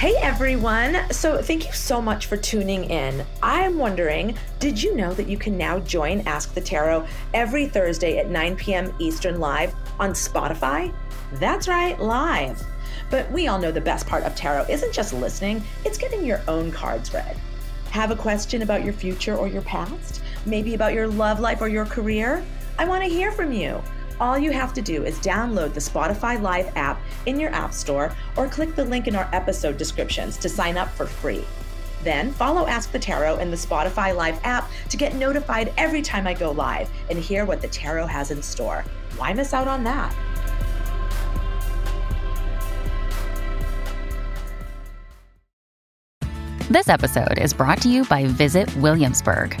Hey everyone! So, thank you so much for tuning in. I'm wondering, did you know that you can now join Ask the Tarot every Thursday at 9 p.m. Eastern live on Spotify? That's right, live. But we all know the best part of tarot isn't just listening, it's getting your own cards read. Have a question about your future or your past? Maybe about your love life or your career? I want to hear from you. All you have to do is download the Spotify Live app in your App Store or click the link in our episode descriptions to sign up for free. Then follow Ask the Tarot in the Spotify Live app to get notified every time I go live and hear what the tarot has in store. Why miss out on that? This episode is brought to you by Visit Williamsburg.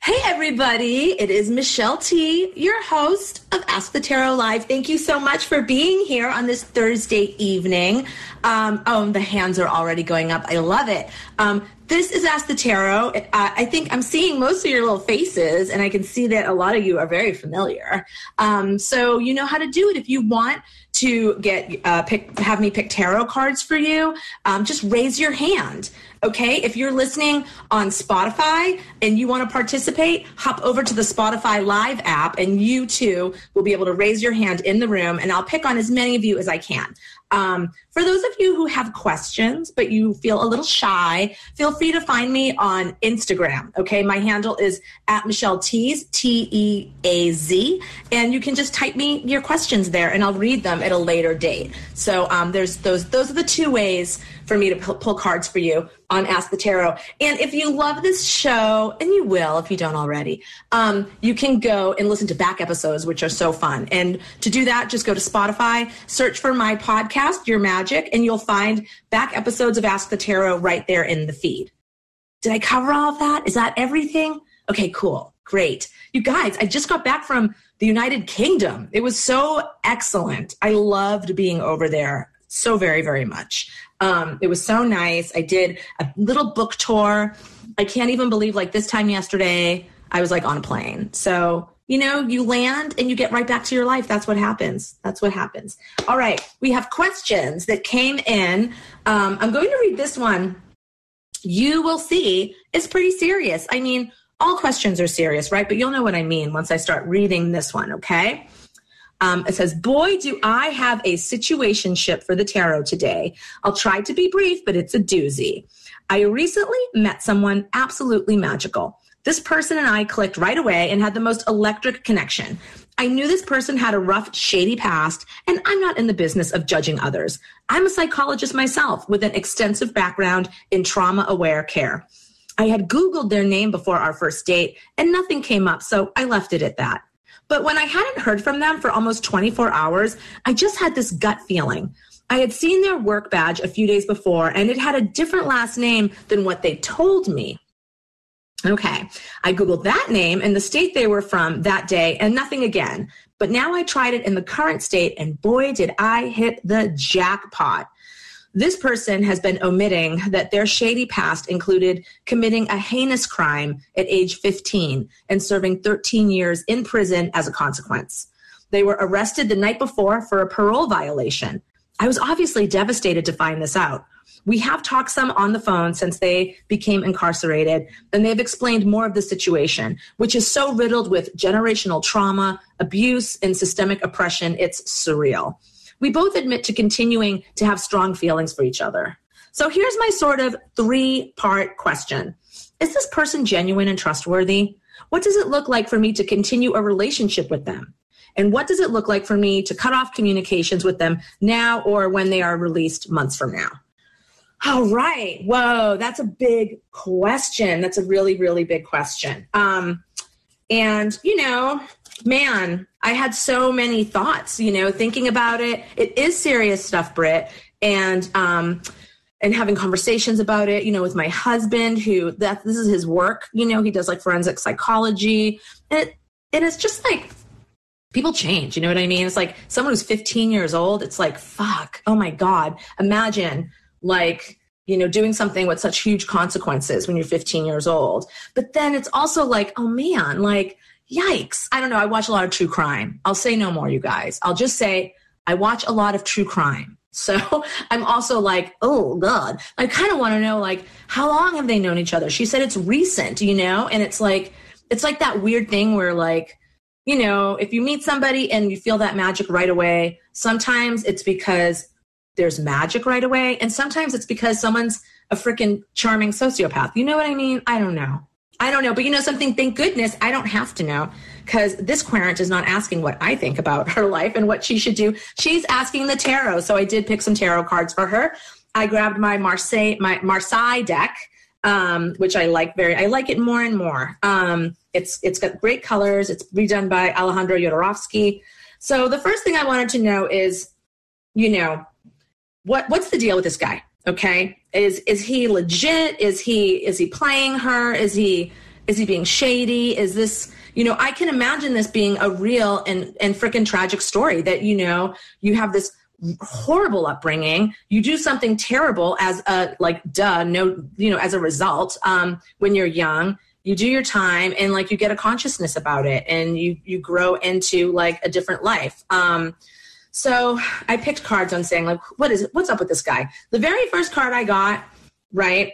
Hey, everybody. It is Michelle Tea, your host of Ask the Tarot Live. Thank you so much for being here on this Thursday evening. Um, oh, the hands are already going up. I love it. Um, this is Ask the Tarot. Uh, I think I'm seeing most of your little faces, and I can see that a lot of you are very familiar. Um, so you know how to do it. If you want to get uh, pick, have me pick tarot cards for you, um, just raise your hand. Okay, if you're listening on Spotify and you want to participate, hop over to the Spotify Live app, and you too will be able to raise your hand in the room, and I'll pick on as many of you as I can. Um, for those of you who have questions, but you feel a little shy, feel free to find me on Instagram. Okay. My handle is at Michelle Teaz, T E A Z. And you can just type me your questions there and I'll read them at a later date. So um, there's those, those are the two ways for me to pull, cards for you on Ask the Tarot. And if you love this show, and you will if you don't already, um, you can go and listen to back episodes, which are so fun. And to do that, just go to Spotify, search for my podcast, Your Magic, and you'll find back episodes of Ask the Tarot right there in the feed. Did I cover all of that? Is that everything? Okay, cool. Great. You guys, I just got back from the United Kingdom. It was so excellent. I loved being over there so very, very much. Um, it was so nice. I did a little book tour. I can't even believe like this time yesterday, I was like on a plane. So, you know, you land and you get right back to your life. That's what happens. That's what happens. All right. We have questions that came in. Um, I'm going to read this one. You will see it's pretty serious. I mean, all questions are serious, right? But you'll know what I mean once I start reading this one, okay? Um, it says, Boy, do I have a situationship for the tarot today. I'll try to be brief, but it's a doozy. I recently met someone absolutely magical. This person and I clicked right away and had the most electric connection. I knew this person had a rough, shady past, and I'm not in the business of judging others. I'm a psychologist myself with an extensive background in trauma aware care. I had Googled their name before our first date, and nothing came up, so I left it at that. But when I hadn't heard from them for almost 24 hours, I just had this gut feeling. I had seen their work badge a few days before, and it had a different last name than what they told me. Okay, I Googled that name and the state they were from that day, and nothing again. But now I tried it in the current state, and boy, did I hit the jackpot. This person has been omitting that their shady past included committing a heinous crime at age 15 and serving 13 years in prison as a consequence. They were arrested the night before for a parole violation. I was obviously devastated to find this out. We have talked some on the phone since they became incarcerated, and they've explained more of the situation, which is so riddled with generational trauma, abuse, and systemic oppression, it's surreal we both admit to continuing to have strong feelings for each other. So here's my sort of three part question Is this person genuine and trustworthy? What does it look like for me to continue a relationship with them? And what does it look like for me to cut off communications with them now or when they are released months from now? All right. Whoa, that's a big question. That's a really, really big question. Um, and, you know, man, I had so many thoughts, you know, thinking about it. It is serious stuff, Britt. And, um, and having conversations about it, you know, with my husband, who that this is his work, you know, he does like forensic psychology. And, it, and it's just like, people change. You know what I mean? It's like someone who's 15 years old, it's like, fuck, oh my God. Imagine like, you know, doing something with such huge consequences when you're 15 years old. But then it's also like, oh man, like, yikes. I don't know. I watch a lot of true crime. I'll say no more, you guys. I'll just say I watch a lot of true crime. So I'm also like, oh God, I kind of want to know like how long have they known each other? She said it's recent, you know, and it's like it's like that weird thing where like you know, if you meet somebody and you feel that magic right away, sometimes it's because there's magic right away. And sometimes it's because someone's a freaking charming sociopath. You know what I mean? I don't know. I don't know. But you know something? Thank goodness I don't have to know because this querent is not asking what I think about her life and what she should do. She's asking the tarot. So I did pick some tarot cards for her. I grabbed my Marseille, my Marseille deck, um, which I like very, I like it more and more. Um, it's it's got great colors. It's redone by Alejandro Jodorowsky. So the first thing I wanted to know is, you know, what what's the deal with this guy? Okay, is is he legit? Is he is he playing her? Is he is he being shady? Is this you know? I can imagine this being a real and and freaking tragic story that you know you have this horrible upbringing you do something terrible as a like duh no you know as a result um when you're young you do your time and like you get a consciousness about it and you you grow into like a different life um so i picked cards on saying like what is it what's up with this guy the very first card i got right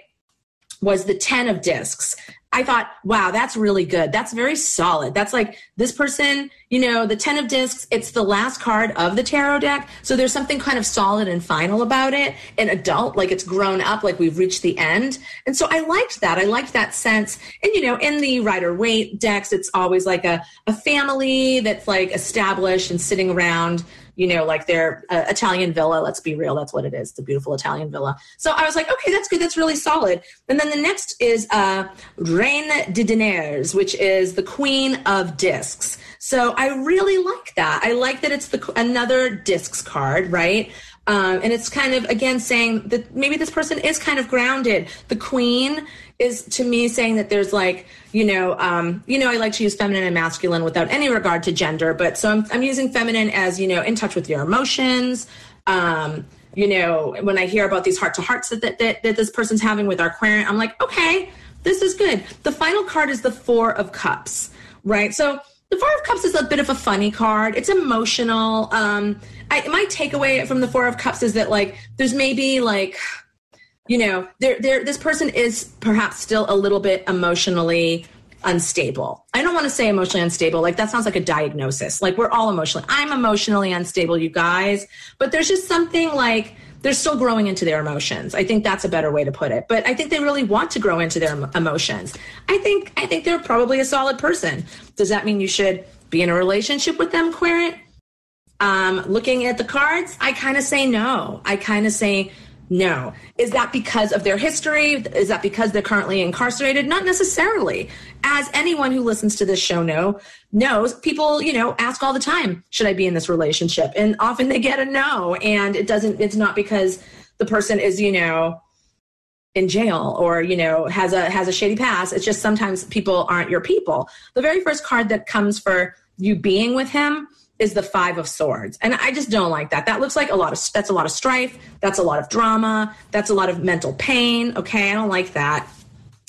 was the 10 of discs I thought, wow, that's really good. That's very solid. That's like this person, you know, the 10 of discs, it's the last card of the tarot deck. So there's something kind of solid and final about it, an adult, like it's grown up, like we've reached the end. And so I liked that. I liked that sense. And, you know, in the Rider Waite decks, it's always like a, a family that's like established and sitting around you know, like their uh, Italian villa. Let's be real, that's what it is. A beautiful Italian villa. So I was like, okay, that's good. That's really solid. And then the next is uh, Reine de Deniers, which is the Queen of Discs. So I really like that. I like that it's the another discs card, right? Um, and it's kind of again saying that maybe this person is kind of grounded. The queen is to me saying that there's like you know um, you know I like to use feminine and masculine without any regard to gender, but so I'm, I'm using feminine as you know in touch with your emotions. Um, you know when I hear about these heart to hearts that, that that that this person's having with our querent, I'm like okay, this is good. The final card is the four of cups, right? So the Four of Cups is a bit of a funny card. It's emotional. Um, I, my takeaway from the Four of Cups is that like there's maybe like you know there there this person is perhaps still a little bit emotionally unstable. I don't want to say emotionally unstable. Like that sounds like a diagnosis. Like we're all emotionally. I'm emotionally unstable, you guys. But there's just something like they're still growing into their emotions. I think that's a better way to put it. But I think they really want to grow into their emotions. I think I think they're probably a solid person. Does that mean you should be in a relationship with them, Querent? Um, looking at the cards, I kind of say no. I kind of say no. Is that because of their history? Is that because they're currently incarcerated? Not necessarily. As anyone who listens to this show know knows, people, you know, ask all the time, should I be in this relationship? And often they get a no. And it doesn't, it's not because the person is, you know, in jail or you know has a has a shady past it's just sometimes people aren't your people the very first card that comes for you being with him is the five of swords. And i just don't like that. That looks like a lot of that's a lot of strife. That's a lot of drama. That's a lot of mental pain. Okay i don't like that.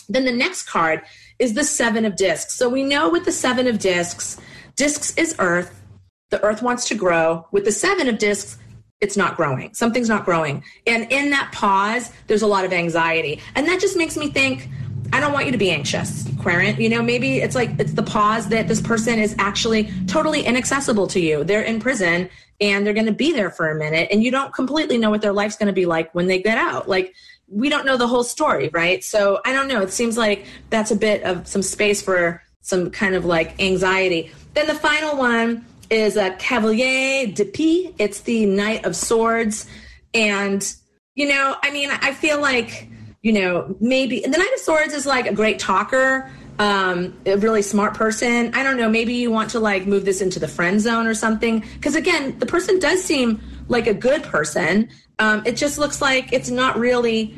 Then the next card is the seven of discs. So we know with the seven of discs discs is earth. The earth wants to grow. With the seven of discs it's not growing. Something's not growing. And in that pause there's a lot of anxiety. And that just makes me think I don't want you to be anxious, Querent. You know, maybe it's like it's the pause that this person is actually totally inaccessible to you. They're in prison and they're going to be there for a minute, and you don't completely know what their life's going to be like when they get out. Like, we don't know the whole story, right? So I don't know. It seems like that's a bit of some space for some kind of like anxiety. Then the final one is a Cavalier d'Épée. It's the Knight of Swords. And, you know, I mean, I feel like you know, maybe the Knight of Swords is like a great talker, um, a really smart person. I don't know. Maybe you want to like move this into the friend zone or something. Because again, the person does seem like a good person. Um, it just looks like it's not really.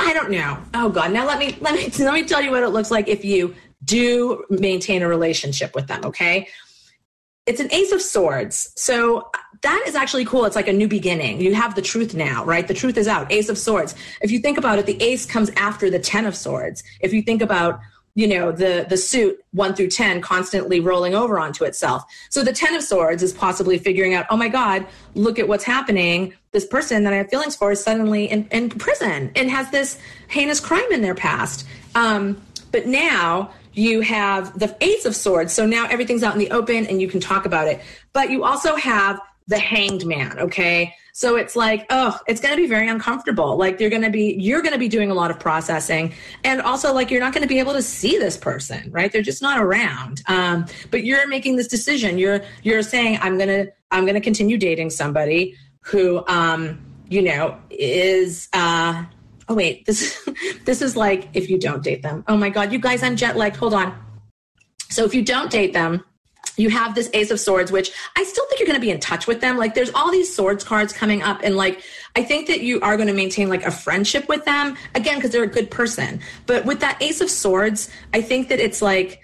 I don't know. Oh God! Now let me let me let me tell you what it looks like if you do maintain a relationship with them. Okay. It's an ace of swords. So that is actually cool. It's like a new beginning. You have the truth now, right? The truth is out. Ace of swords. If you think about it, the ace comes after the 10 of swords. If you think about you know the the suit 1 through 10 constantly rolling over onto itself so the 10 of swords is possibly figuring out oh my god look at what's happening this person that i have feelings for is suddenly in, in prison and has this heinous crime in their past um, but now you have the Ace of Swords. So now everything's out in the open and you can talk about it. But you also have the hanged man, okay? So it's like, oh, it's going to be very uncomfortable. Like you're going to be you're going to be doing a lot of processing and also like you're not going to be able to see this person, right? They're just not around. Um, but you're making this decision. You're you're saying I'm going to I'm going to continue dating somebody who um, you know, is uh oh wait, this this is like if you don't date them. Oh my god, you guys, I'm jet lagged. Hold on. So if you don't date them, you have this ace of swords which i still think you're going to be in touch with them like there's all these swords cards coming up and like i think that you are going to maintain like a friendship with them again because they're a good person but with that ace of swords i think that it's like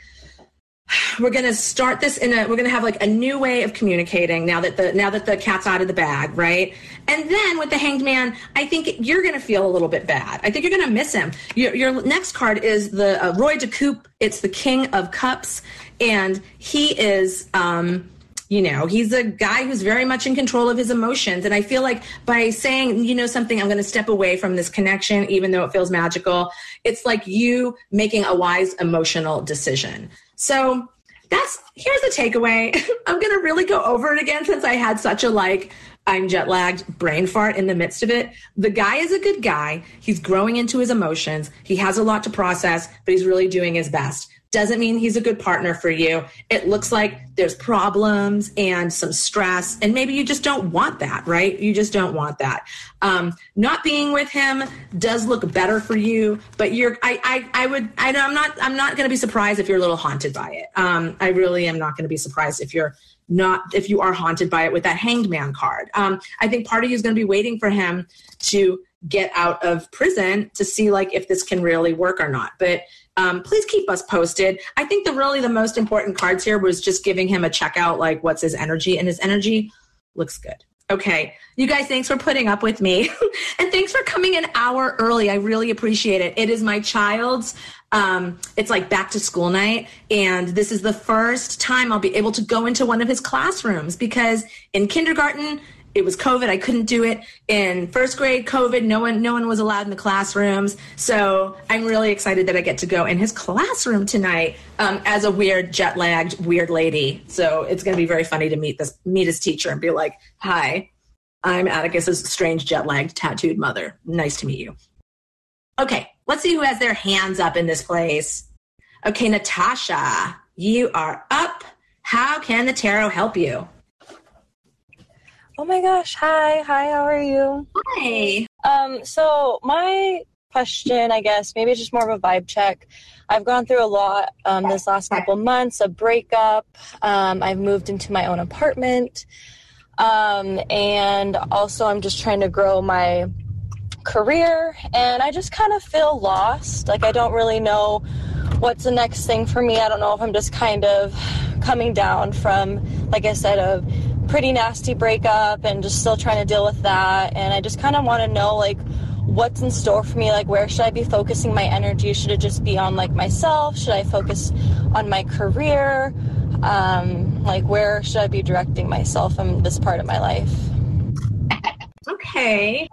we're going to start this in a we're going to have like a new way of communicating now that the now that the cat's out of the bag right? And then with the hanged man i think you're going to feel a little bit bad. I think you're going to miss him. Your, your next card is the uh, Roi de Coupe it's the king of cups. And he is um you know he's a guy who's very much in control of his emotions. And i feel like by saying you know something i'm going to step away from this connection even though it feels magical. It's like you making a wise emotional decision so that's here's the takeaway. I'm gonna really go over it again since I had such a like I'm jet lagged brain fart in the midst of it. The guy is a good guy. He's growing into his emotions. He has a lot to process, but he's really doing his best doesn't mean he's a good partner for you. It looks like there's problems and some stress, and maybe you just don't want that, right? You just don't want that. Um, not being with him does look better for you, but you're. I. I. I would. I. I'm not. I'm not going to be surprised if you're a little haunted by it. Um, I really am not going to be surprised if you're not if you are haunted by it with that hanged man card. Um, I think part of you is going to be waiting for him to get out of prison to see like if this can really work or not. But um, please keep us posted. I think the really the most important cards here was just giving him a checkout, like what's his energy, and his energy looks good. Okay, you guys, thanks for putting up with me, and thanks for coming an hour early. I really appreciate it. It is my child's. Um, it's like back to school night, and this is the first time I'll be able to go into one of his classrooms because in kindergarten it was COVID. I couldn't do it in first grade. COVID. No one, no one was allowed in the classrooms. So I'm really excited that I get to go in his classroom tonight um, as a weird, jet lagged, weird lady. So it's going to be very funny to meet this, meet his teacher and be like, "Hi, I'm Atticus's strange, jet lagged, tattooed mother. Nice to meet you." Okay, let's see who has their hands up in this place. Okay, Natasha, you are up. How can the tarot help you? Oh my gosh. Hi. Hi, how are you? Hi. Um, so my question, I guess, maybe it's just more of a vibe check. I've gone through a lot um, this last couple months, a breakup. Um, I've moved into my own apartment. Um, and also, I'm just trying to grow my career. And I just kind of feel lost. Like, I don't really know what's the next thing for me. I don't know if I'm just kind of coming down from, like I said, a pretty nasty breakup and just still trying to deal with that. And I just kind of want to know, like, what's in store for me? Like where should i be focusing my energy? Should it just be on like myself? Should i focus on my career? Um, like where should i be directing myself in this part of my life? Okay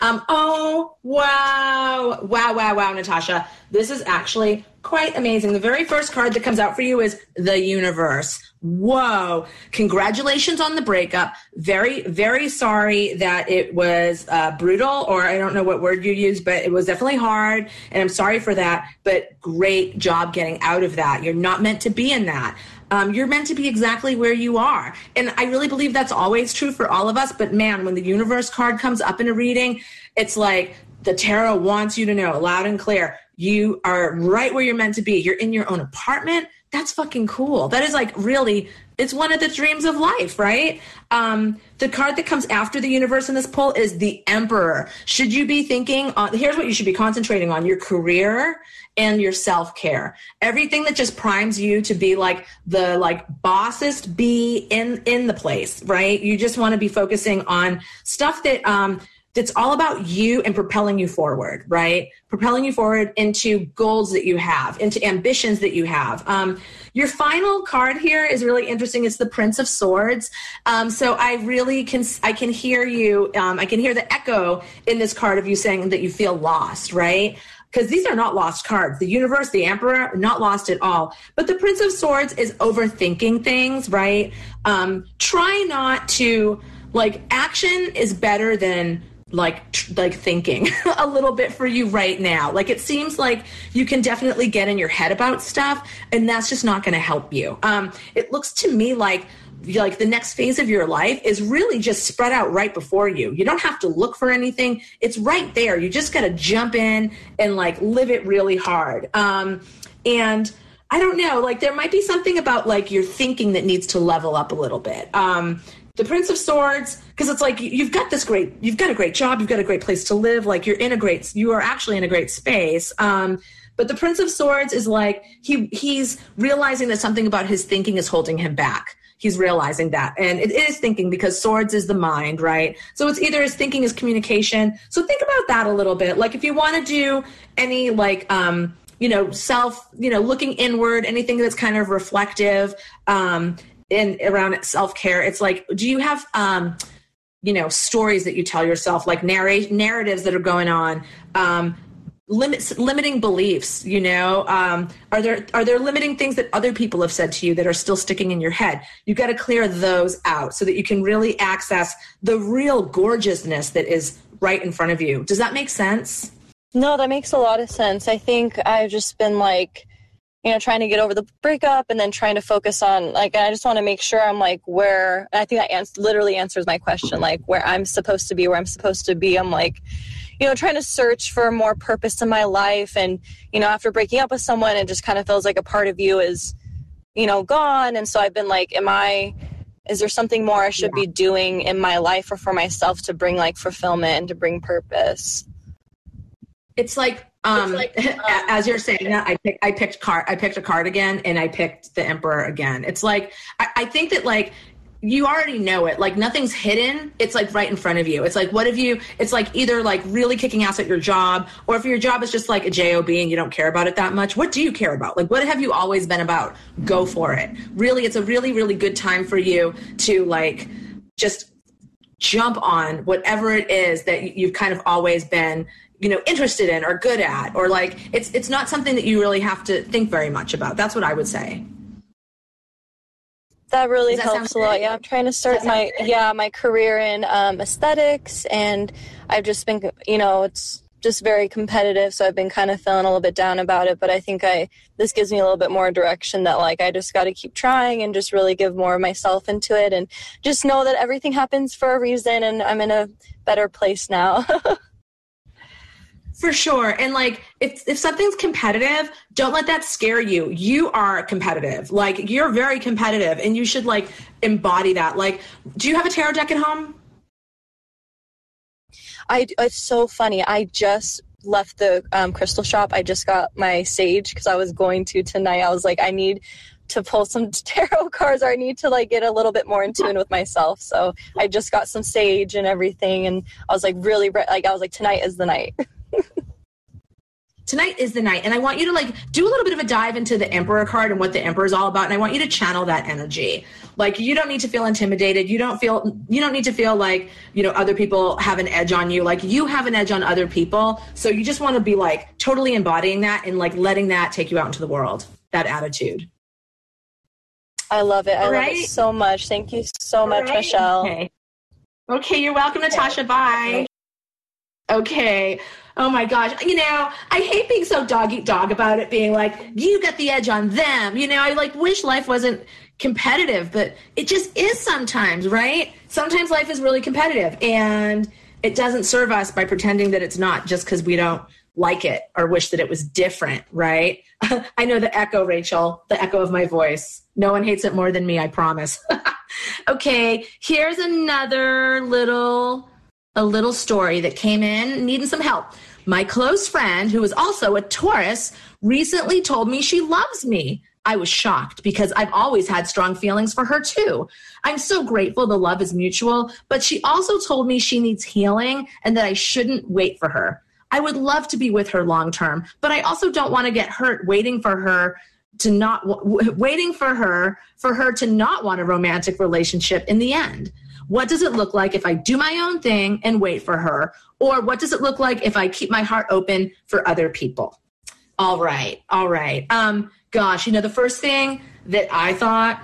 um, oh, wow. Wow, wow, wow, Natasha. This is actually quite amazing. The very first card that comes out for you is the universe. Whoa. Congratulations on the breakup. Very, very sorry that it was uh, brutal, or I don't know what word you used, but it was definitely hard. And I'm sorry for that. But great job getting out of that. You're not meant to be in that. Um, you're meant to be exactly where you are. And I really believe that's always true for all of us. But man, when the universe card comes up in a reading, it's like the tarot wants you to know loud and clear you are right where you're meant to be. You're in your own apartment. that's fucking cool. That is like really, it's one of the dreams of life, right? Um, the card that comes after the universe in this pull is the Emperor. Should you be thinking on, here's what you should be concentrating on your career and your self care. Everything that just primes you to be like the like bossest bee in, in the place, right? You just want to be focusing on stuff that, um, that's all about you and propelling you forward, right? Propelling you forward into goals that you have, into ambitions that you have. Um, your final card here is really interesting. It's the Prince of Swords. Um, so I really can I can hear you. Um, I can hear the echo in this card of you saying that you feel lost, right? Because these are not lost cards. The universe, the emperor, not lost at all. But the Prince of Swords is overthinking things, right? Um, try not to like action is better than like tr- like thinking a little bit for you right now. Like it seems like you can definitely get in your head about stuff and that's just not going to help you. Um it looks to me like like the next phase of your life is really just spread out right before you. You don't have to look for anything. It's right there. You just got to jump in and like live it really hard. Um and I don't know, like there might be something about like your thinking that needs to level up a little bit. Um, the Prince of Swords, because it's like you've got this great, you've got a great job, you've got a great place to live, like you're in a great, you are actually in a great space. Um, but the Prince of Swords is like he he's realizing that something about his thinking is holding him back. He's realizing that, and it is thinking because swords is the mind, right? So it's either his thinking, his communication. So think about that a little bit. Like if you want to do any like um, you know self you know looking inward anything that's kind of reflective um in around self-care it's like do you have um you know stories that you tell yourself like narrate narratives that are going on um limits limiting beliefs you know? Um are there are there limiting things that other people have said to you that are still sticking in your head? You got to clear those out so that you can really access the real gorgeousness that is right in front of you. Does that make sense? No that makes a lot of sense. I think i've just been like you know, trying to get over the breakup and then trying to focus on like I just want to make sure I'm like where I think that ans- literally answers my question mm-hmm. like where I'm supposed to be, where I'm supposed to be. I'm like, you know, trying to search for more purpose in my life and you know, after breaking up with someone it just kind of feels like a part of you is you know, gone and so I've been like am I is there something more I should yeah. be doing in my life or for myself to bring like fulfillment and to bring purpose? It's like um, like, um, as you're saying that, I picked I picked card I picked a card again, and I picked the Emperor again. It's like I, I think that like you already know it. Like nothing's hidden. It's like right in front of you. It's like what have you? It's like either like really kicking ass at your job, or if your job is just like a job and you don't care about it that much. What do you care about? Like what have you always been about? Go for it. Really, it's a really really good time for you to like just jump on whatever it is that you've kind of always been you know interested in or good at or like it's it's not something that you really have to think very much about. That's what i would say. That really that helps a lot. yeah i'm trying to start my good? yeah my career in um, aesthetics and i've just been you know it's just very competitive so i've been kind of feeling a little bit down about it but i think i this gives me a little bit more direction that like i just got to keep trying and just really give more of myself into it and just know that everything happens for a reason and i'm in a better place now For sure. And like if if something's competitive, don't let that scare you. You are competitive. Like you're very competitive and you should like embody that. Like do you have a tarot deck at home? I it's so funny. I just left the um, crystal shop. I just got my sage because I was going to tonight. I was like I need to pull some tarot cards or I need to like get a little bit more in tune with myself. So I just got some sage and everything and I was like really like I was like tonight is the night. tonight is the night and i want you to like do a little bit of a dive into the emperor card and what the emperor is all about and i want you to channel that energy. Like you don't need to feel intimidated. You don't feel you don't need to feel like you know other people have an edge on you. Like you have an edge on other people so you just want to be like totally embodying that and like letting that take you out into the world that attitude. I love it. I all love right? it so much. Thank you so much right? michelle. Okay. okay you're welcome natasha. Bye. Okay Oh my gosh. You know, I hate being so dog eat dog about it, being like, you got the edge on them. You know, I like wish life wasn't competitive, but it just is sometimes, right? Sometimes life is really competitive and it doesn't serve us by pretending that it's not just because we don't like it or wish that it was different, right? I know the echo, Rachel, the echo of my voice. No one hates it more than me, I promise. okay, here's another little a little story that came in needing some help. My close friend, who is also a Taurus, recently told me she loves me. I was shocked because I've always had strong feelings for her too. I'm so grateful the love is mutual, but she also told me she needs healing and that I shouldn't wait for her. I would love to be with her long term, but I also don't want to get hurt waiting for her to not w- waiting for her for her to not want a romantic relationship in the end. What does it look like if I do my own thing and wait for her? Or what does it look like if I keep my heart open for other people? All right. All right. Um gosh, you know the first thing that I thought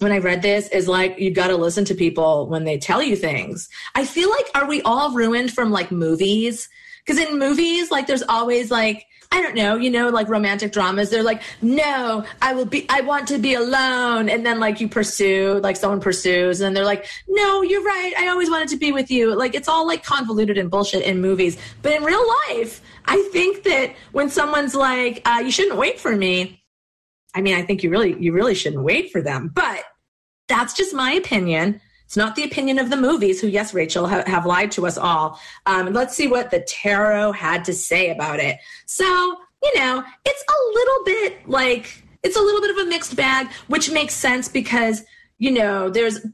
when I read this is like you got to listen to people when they tell you things. I feel like are we all ruined from like movies? Because in movies, like there's always like I don't know, you know, like romantic dramas. They're like, no, I will be, I want to be alone. And then like you pursue, like someone pursues, and they're like, no, you're right. I always wanted to be with you. Like it's all like convoluted and bullshit in movies. But in real life, I think that when someone's like, uh, you shouldn't wait for me, I mean, I think you really, you really shouldn't wait for them. But that's just my opinion. It's not the opinion of the movies, who, yes, Rachel, ha- have lied to us all. Um, let's see what the tarot had to say about it. So, you know, it's a little bit like, it's a little bit of a mixed bag, which makes sense because, you know, there's,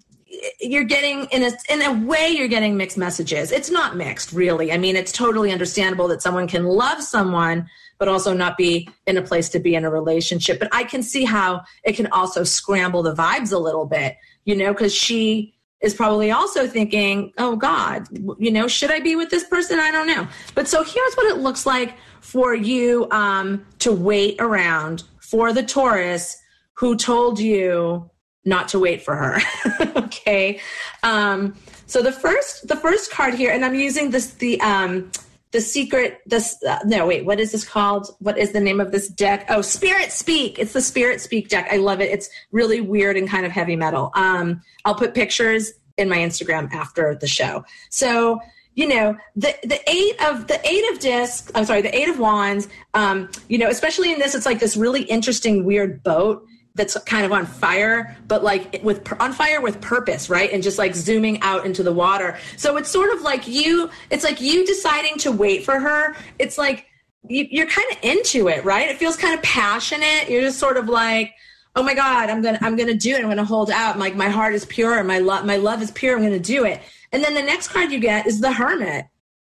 you're getting in a in a way you're getting mixed messages. It's not mixed really. I mean, it's totally understandable that someone can love someone but also not be in a place to be in a relationship. But I can see how it can also scramble the vibes a little bit, you know, cuz she is probably also thinking, oh God, you know, should I be with this person? I don't know. But so here's what it looks like for you um, to wait around for the Taurus who told you not to wait for her. okay. Um, so the first, the first card here, and I'm using this, the, um, the secret this uh, no wait what is this called? What is the name of this deck? Oh spirit speak. It's the spirit speak deck. I love it. It's really weird and kind of heavy metal. Um i'll put pictures in my instagram after the show. So you know the the eight of the eight of discs i'm sorry the eight of wands um you know especially in this it's like this really interesting weird boat that's kind of on fire, but like with on fire with purpose, right? And just like zooming out into the water. So it's sort of like you, it's like you deciding to wait for her. It's like you, are kind of into it, right? It feels kind of passionate. You're just sort of like, oh my God, I'm gonna, I'm gonna do it. I'm gonna hold out. Like my heart is pure. My love, my love is pure. I'm gonna do it. And then the next card you get is the Hermit.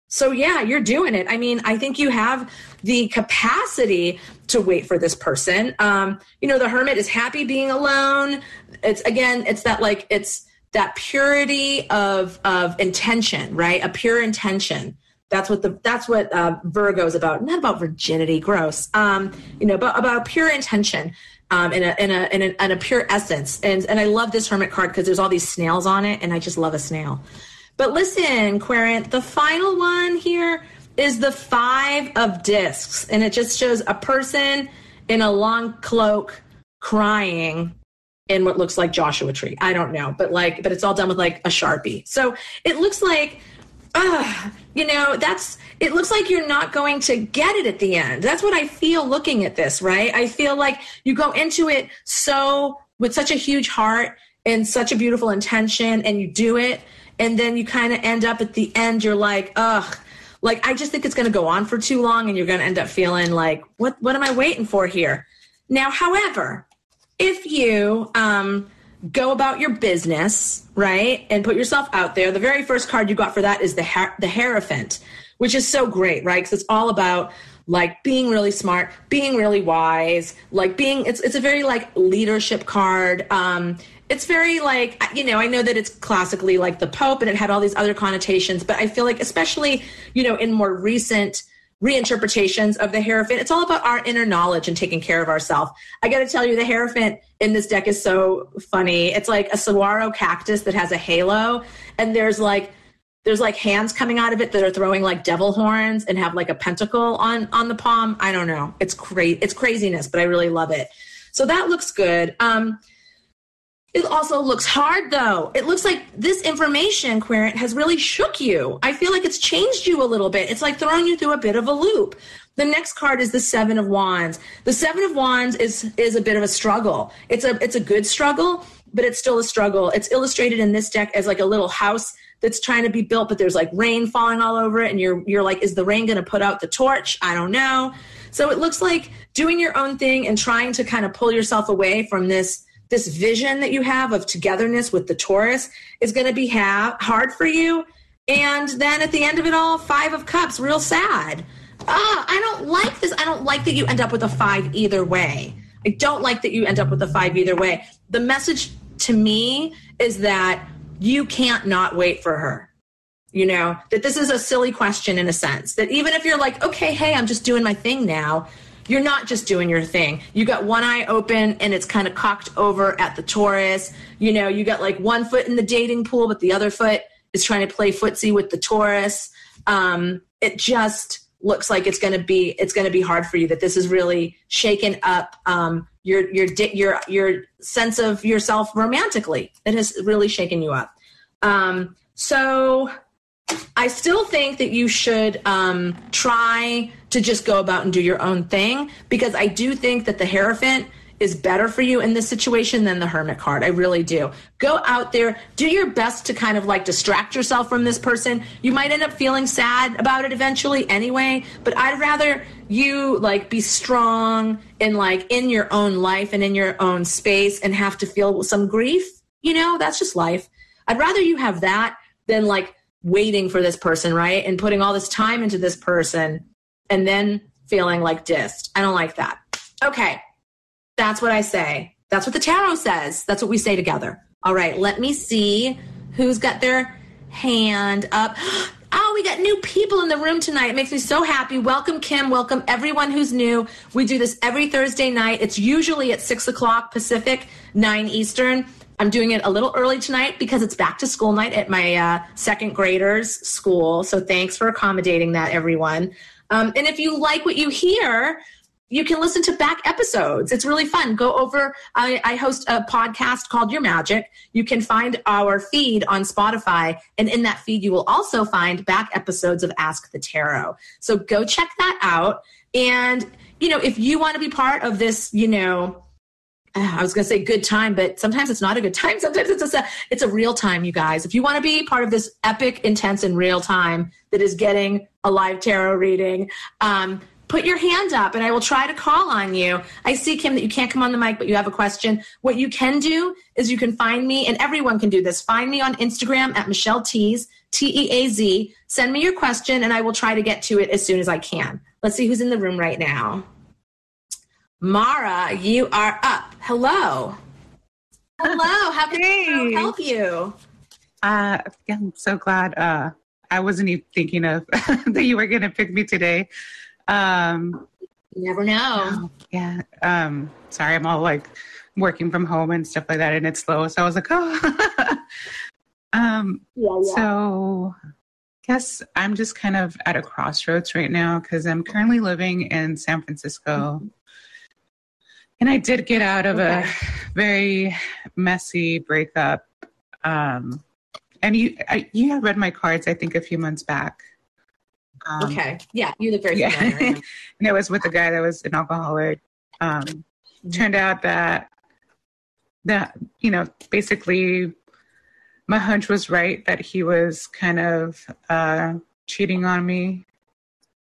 So yeah, you're doing it. I mean, I think you have the capacity to wait for this person. Um, you know, the hermit is happy being alone. It's again, it's that like it's that purity of of intention, right? A pure intention. That's what the that's what uh, Virgo is about. Not about virginity, gross. Um, you know, but about pure intention. Um, in a in a in a, in a pure essence, and and I love this hermit card because there's all these snails on it, and I just love a snail. But listen, Querent, the final one here is the five of discs, and it just shows a person in a long cloak crying in what looks like Joshua tree. I don't know, but like, but it's all done with like a sharpie. So it looks like, uh, you know, that's. It looks like you're not going to get it at the end. That's what I feel looking at this, right? I feel like you go into it so with such a huge heart and such a beautiful intention, and you do it, and then you kind of end up at the end. You're like, ugh like I just think it's going to go on for too long and you're going to end up feeling like what what am I waiting for here? Now, however, if you um go about your business, right? And put yourself out there, the very first card you got for that is the Her- the Hierophant, which is so great, right? Cuz it's all about like being really smart, being really wise, like being it's it's a very like leadership card. Um it's very like you know i know that it's classically like the pope and it had all these other connotations but i feel like especially you know in more recent reinterpretations of the hierophant it's all about our inner knowledge and taking care of ourselves i got to tell you the hierophant in this deck is so funny. It's like a saguaro cactus that has a halo and there's like there's like hands coming out of it that are throwing like devil horns and have like a pentacle on on the palm. I don't know. It's great it's craziness but i really love it. So that looks good. Um It also looks hard though. It looks like this information, Querent, has really shook you. I feel like it's changed you a little bit. It's like throwing you through a bit of a loop. The next card is the Seven of Wands. The Seven of Wands is is a bit of a struggle. It's a it's a good struggle, but it's still a struggle. It's illustrated in this deck as like a little house that's trying to be built, but there's like rain falling all over it, and you're you're like, is the rain going to put out the torch? I don't know. So it looks like doing your own thing and trying to kind of pull yourself away from this this vision that you have of togetherness with the Taurus is going to be ha- hard for you. And then at the end of it all, Five of Cups, real sad. Ah, I don't like this. I don't like that you end up with a five either way. I don't like that you end up with a five either way. The message to me is that you can't not wait for her. You know, that this is a silly question in a sense. That even if you're like, okay, hey, I'm just doing my thing now, you're not just doing your thing. You got one eye open and it's kind of cocked over at the Taurus. You know, you got like one foot in the dating pool, but the other foot is trying to play footsie with the Taurus. Um, it just looks like it's going to be it's going to be hard for you. That this is really shaken up um, your your your your sense of yourself romantically. It has really shaken you up. Um, so I still think that you should um, try to just go about and do your own thing because I do think that the Hierophant is better for you in this situation than the Hermit card. I really do. Go out there, do your best to kind of like distract yourself from this person. You might end up feeling sad about it eventually anyway, but I'd rather you like be strong and like in your own life and in your own space and have to feel some grief. You know, that's just life. I'd rather you have that than like waiting for this person, right? And putting all this time into this person and then feeling like dissed. I don't like that. Okay. That's what I say. That's what the tarot says. That's what we say together. All right. Let me see who's got their hand up. Oh, we got new people in the room tonight. It makes me so happy. Welcome, Kim. Welcome, everyone who's new. We do this every Thursday night. It's usually at 6 o'clock Pacific, 9 Eastern. I'm doing it a little early tonight because it's back to school night at my uh, second graders' school. So thanks for accommodating that, everyone. Um, and if you like what you hear, you can listen to back episodes. It's really fun. Go over, I, I, host a podcast called Your Magic. You can find our feed on Spotify. And in that feed, you will also find back episodes of Ask the Tarot. So go check that out. And, you know, if you want to be part of this, you know, I was going to say good time, but sometimes it's not a good time. Sometimes it's a it's a real time, you guys. If you want to be part of this epic, intense, and real time that is getting a live tarot reading, um, put your hand up and I will try to call on you. I see, Kim, that you can't come on the mic, but you have a question. What you can do is you can find me, and everyone can do this. Find me on Instagram at Michelle Teaz, T E A Z. Send me your question, and I will try to get to it as soon as I can. Let's see who's in the room right now. Mara, you are up. Hello. Hello. How can hey. I help you? Uh, I'm so glad. Uh, I wasn't even thinking of that you were going to pick me today. Um, you never know. Yeah. Um, sorry, I'm all like working from home and stuff like that, and it's slow. So I was like, oh. um, yeah, yeah. So, guess I'm just kind of at a crossroads right now because I'm currently living in San Francisco. Mm-hmm and I did get out of okay. a very messy breakup. Um, and you, I, you had read my cards, I think, a few months back. Um, okay. Yeah, you look very yeah. familiar. and it was with a guy that was an alcoholic. Um, mm-hmm. Turned out that that you know basically my hunch was right that he was kind of uh, cheating on me,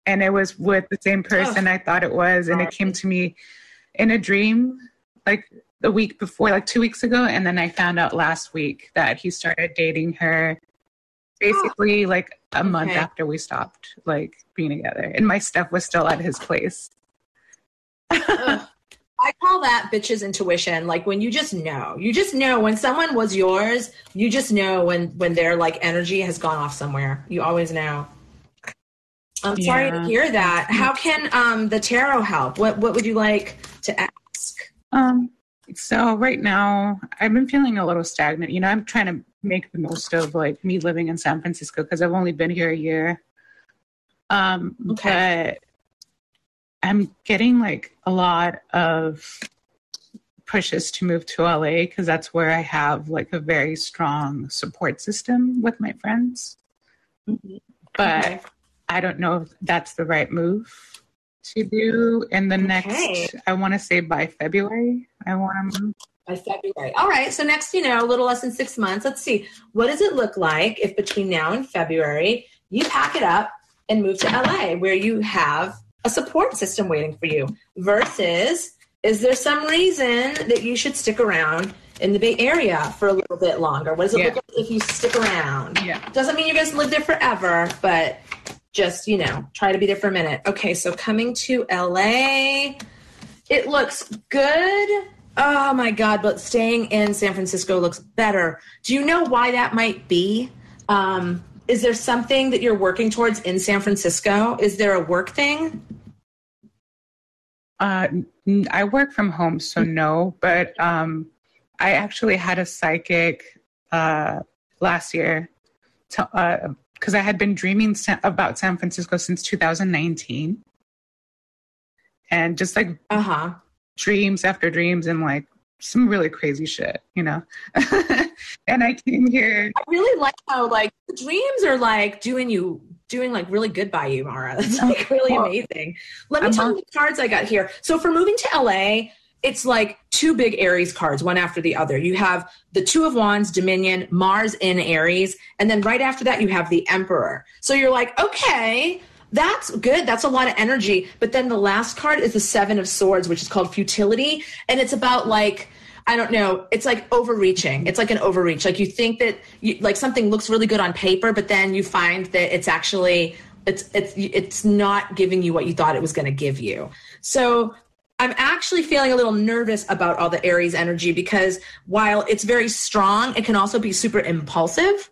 and it was with the same person oh. I thought it was, and it came to me in a dream like the week before, like two weeks ago, and then I found out last week that he started dating her basically oh. like a okay. month after we stopped like being together and my stuff was still at his place I call that bitch's intuition. Like when you just know, you just know when someone was yours, you just know when when their like energy has gone off somewhere. You always know. I'm sorry yeah. to hear that. How can um, the tarot help? What What would you like to ask? Um. So right now, I've been feeling a little stagnant. You know, I'm trying to make the most of like me living in San Francisco because I've only been here a year. Um, okay. But I'm getting like a lot of pushes to move to LA because that's where I have like a very strong support system with my friends. Mm-hmm. But okay. I don't know if that's the right move to do in the okay. next, I want to say by February. I want to move. By February. All right. So, next, you know, a little less than six months. Let's see. What does it look like if between now and February you pack it up and move to LA where you have a support system waiting for you versus is there some reason that you should stick around in the Bay Area for a little bit longer? What does it yeah. look like if you stick around? Yeah. Doesn't mean you're going to live there forever, but just, you know, try to be there for a minute. Okay, so coming to LA, it looks good. Oh my God, but staying in San Francisco looks better. Do you know why that might be? Um, is there something that you're working towards in San Francisco? Is there a work thing? Uh, I work from home, so no. But um, I actually had a psychic uh, last year uh, I had been dreaming about San Francisco since 2019, and just like uh huh dreams after dreams and like some really crazy shit, you know. and I came here. I really like how like the dreams are like doing you doing like really good by you, Mara. That's like really amazing. Let me tell you the cards I got here. So for moving to LA, it's like two big Aries cards, one after the other. You have the Two of Wands, Dominion, Mars in Aries, and then right after that, you have the Emperor. So you're like, okay, that's good. That's a lot of energy. But then the last card is the Seven of Swords, which is called Futility. And it's about like, I don't know. It's like overreaching. It's like an overreach. Like you think that you, like something looks really good on paper, but then you find that it's actually it's it's it's not giving you what you thought it was going to give you. So I'm actually feeling a little nervous about all the Aries energy because while it's very strong, it can also be super impulsive.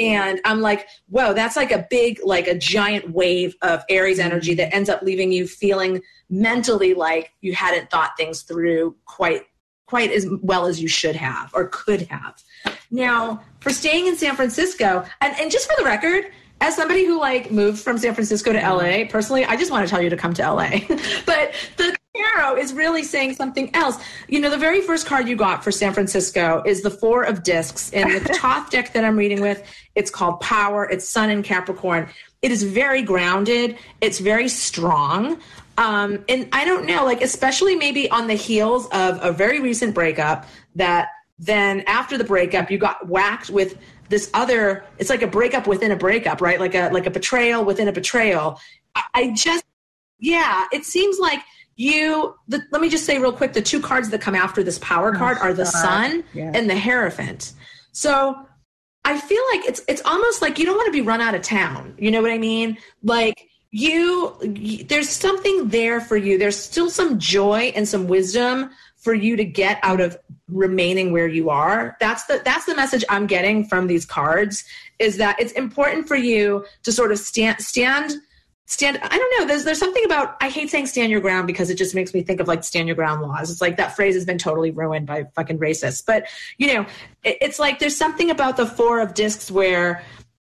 And I'm like, whoa, that's like a big, like a giant wave of Aries energy that ends up leaving you feeling mentally like you hadn't thought things through quite quite as well as you should have or could have. Now, for staying in San Francisco, and, and just for the record, as somebody who like moved from San Francisco to LA, personally, I just want to tell you to come to LA. but the tarot is really saying something else. You know, the very first card you got for San Francisco is the Four of Discs. In the Thoth deck that I'm reading with, it's called Power. It's Sun in Capricorn. It is very grounded. It's very strong. Um, and I don't know, like, especially maybe on the heels of a very recent breakup that then after the breakup, you got whacked with this other, it's like a breakup within a breakup, right? Like a, like a betrayal within a betrayal. I, I just, yeah, it seems like you, the, let me just say real quick, the two cards that come after this power oh, card are the sun yeah. and the hierophant. So I feel like it's, it's almost like you don't want to be run out of town. You know what I mean? Like, you, there's something there for you there's still some joy and some wisdom for you to get out of remaining where you are that's the that's the message i'm getting from these cards is that it's important for you to sort of stand stand stand i don't know there's there's something about i hate saying stand your ground because it just makes me think of like stand your ground laws. It's like that phrase has been totally ruined by fucking racists. But you know it, it's like there's something about the four of discs where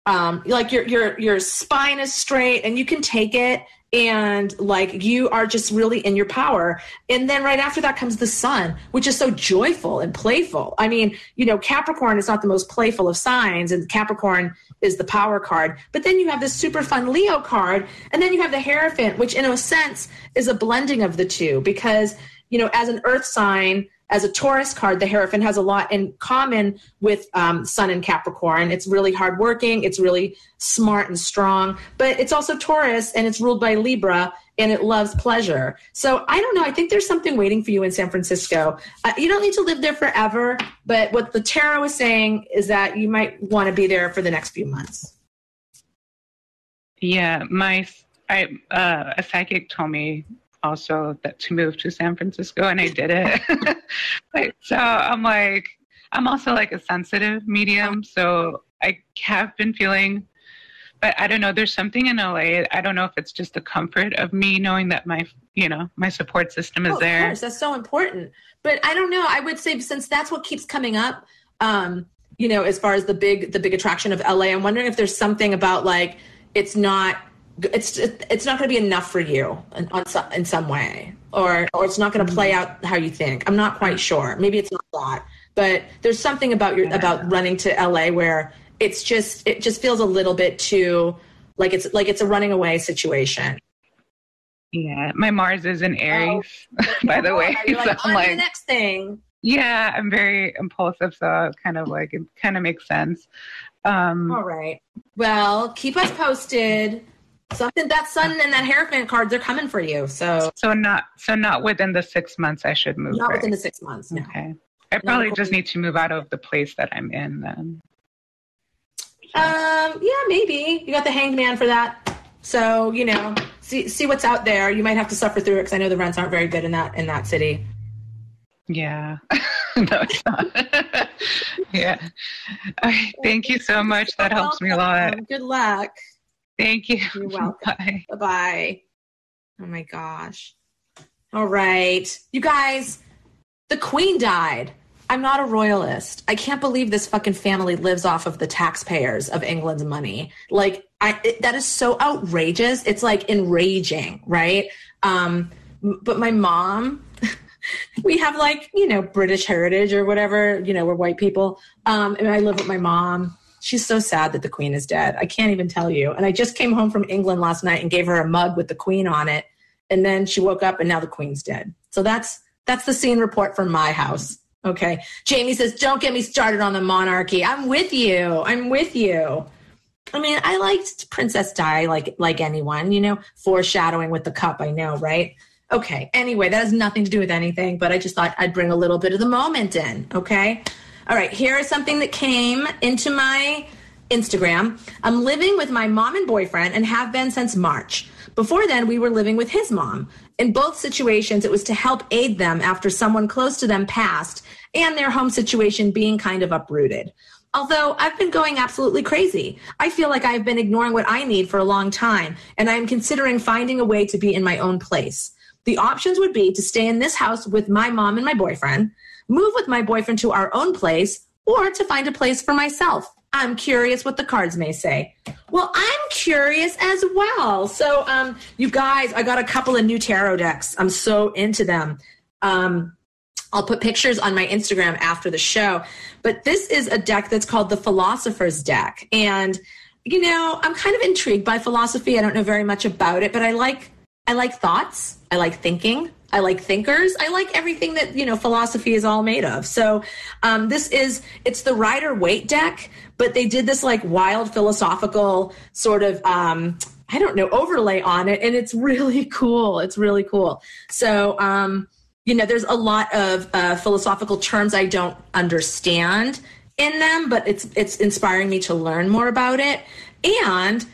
um, like your your your spine is straight and you can take it and like you are just really in your power. And then right after that comes the sun which is so joyful and playful. I mean you know capricorn is not the most playful of signs and capricorn is the power card. But then you have this super fun leo card and then you have the hierophant which in a sense is a blending of the two. Because you know as an earth sign as a Taurus card, the Hierophant has a lot in common with um, Sun and Capricorn. It's really hardworking, it's really smart and strong, but it's also Taurus and it's ruled by Libra and it loves pleasure. So I don't know. I think there's something waiting for you in San Francisco. Uh, you don't need to live there forever, but what the tarot is saying is that you might want to be there for the next few months. Yeah, my I uh, a psychic told me also that to move to San Francisco, and I did it. like, so I'm like, I'm also like a sensitive medium, so I have been feeling, but I don't know. There's something in LA. I don't know if it's just the comfort of me knowing that my, you know, my support system is oh, there. Of course, that's so important. But I don't know. I would say since that's what keeps coming up, um, you know, as far as the big the big attraction of LA, I'm wondering if there's something about like it's not it's it's not going to be enough for you in, on some, in some way. or or it's not going to play out how you think. I'm not quite sure. Maybe it's not that, but there's something about your about running to LA where it's just it just feels a little bit too like it's like it's a running away situation. Yeah, my Mars is in Aries, oh, by the way. You're like, so I'm like, the next thing. Yeah, I'm very impulsive, so kind of like it kind of makes sense. Um, All right. Well, keep us posted. Something that sun and that Hierophant cards are coming for you. So so not so not within the six months. I should move. Not right? within the six months. No. Okay. I probably not just need to move out of the place that I'm in then. Um. Yeah. Maybe you got the Hanged Man for that. So you know, see see what's out there. You might have to suffer through it because I know the rents aren't very good in that in that city. Yeah. no, it's not. yeah. Right, thank you so much. That helps me a lot. Good luck. Thank you. You're welcome. Bye bye. Oh my gosh. All right. You guys, the queen died. I'm not a royalist. I can't believe this fucking family lives off of the taxpayers of England's money. Like, I, it, that is so outrageous. It's like enraging, right? Um, but my mom, we have like, you know, British heritage or whatever, you know, we're white people. Um, and I live with my mom. She's so sad that the queen is dead. I can't even tell you. And I just came home from England last night and gave her a mug with the queen on it. And then she woke up and now the queen's dead. So that's that's the scene report from my house. Okay. Jamie says, "Don't get me started on the monarchy." I'm with you. I'm with you. I mean, I liked Princess Di like like anyone, you know, foreshadowing with the cup, I know, right? Okay. Anyway, that has nothing to do with anything, but I just thought I'd bring a little bit of the moment in, okay? All right, here is something that came into my Instagram. I'm living with my mom and boyfriend and have been since March. Before then, we were living with his mom. In both situations, it was to help aid them after someone close to them passed and their home situation being kind of uprooted. Although I've been going absolutely crazy. I feel like I've been ignoring what I need for a long time, and I'm considering finding a way to be in my own place. The options would be to stay in this house with my mom and my boyfriend, move with my boyfriend to our own place, or to find a place for myself. I'm curious what the cards may say. Well, I'm curious as well. So, um, you guys, I got a couple of new tarot decks. I'm so into them. Um, I'll put pictures on my Instagram after the show. But this is a deck that's called the Philosopher's Deck. And, you know, I'm kind of intrigued by philosophy. I don't know very much about it, but I like I like thoughts. I like thinking. I like thinkers. I like everything that you know philosophy is all made of. So um, this is it's the Rider Waite deck, but they did this like wild philosophical sort of um, I don't know overlay on it, and it's really cool. It's really cool. So um, you know, there's a lot of uh, philosophical terms I don't understand in them, but it's it's inspiring me to learn more about it and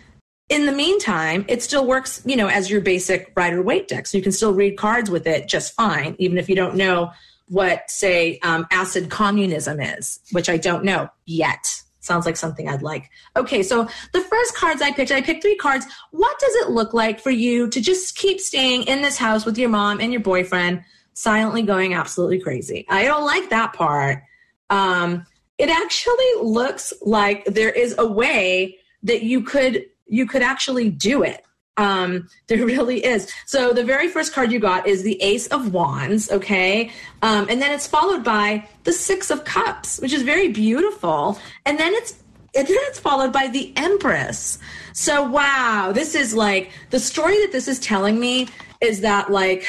in the meantime, it still works, you know, as your basic Rider Waite deck. So you can still read cards with it just fine, even if you don't know what, say, um, acid communism is, which I don't know yet. Sounds like something I'd like. Okay, so the first cards I picked, I picked three cards. What does it look like for you to just keep staying in this house with your mom and your boyfriend, silently going absolutely crazy? I don't like that part. Um, it actually looks like there is a way that you could you could actually do it. Um, there really is. So the very first card you got is the Ace of Wands, okay? Um, and then it's followed by the Six of Cups, which is very beautiful. And then it's and then it's followed by the Empress. So wow, this is like the story that this is telling me is that like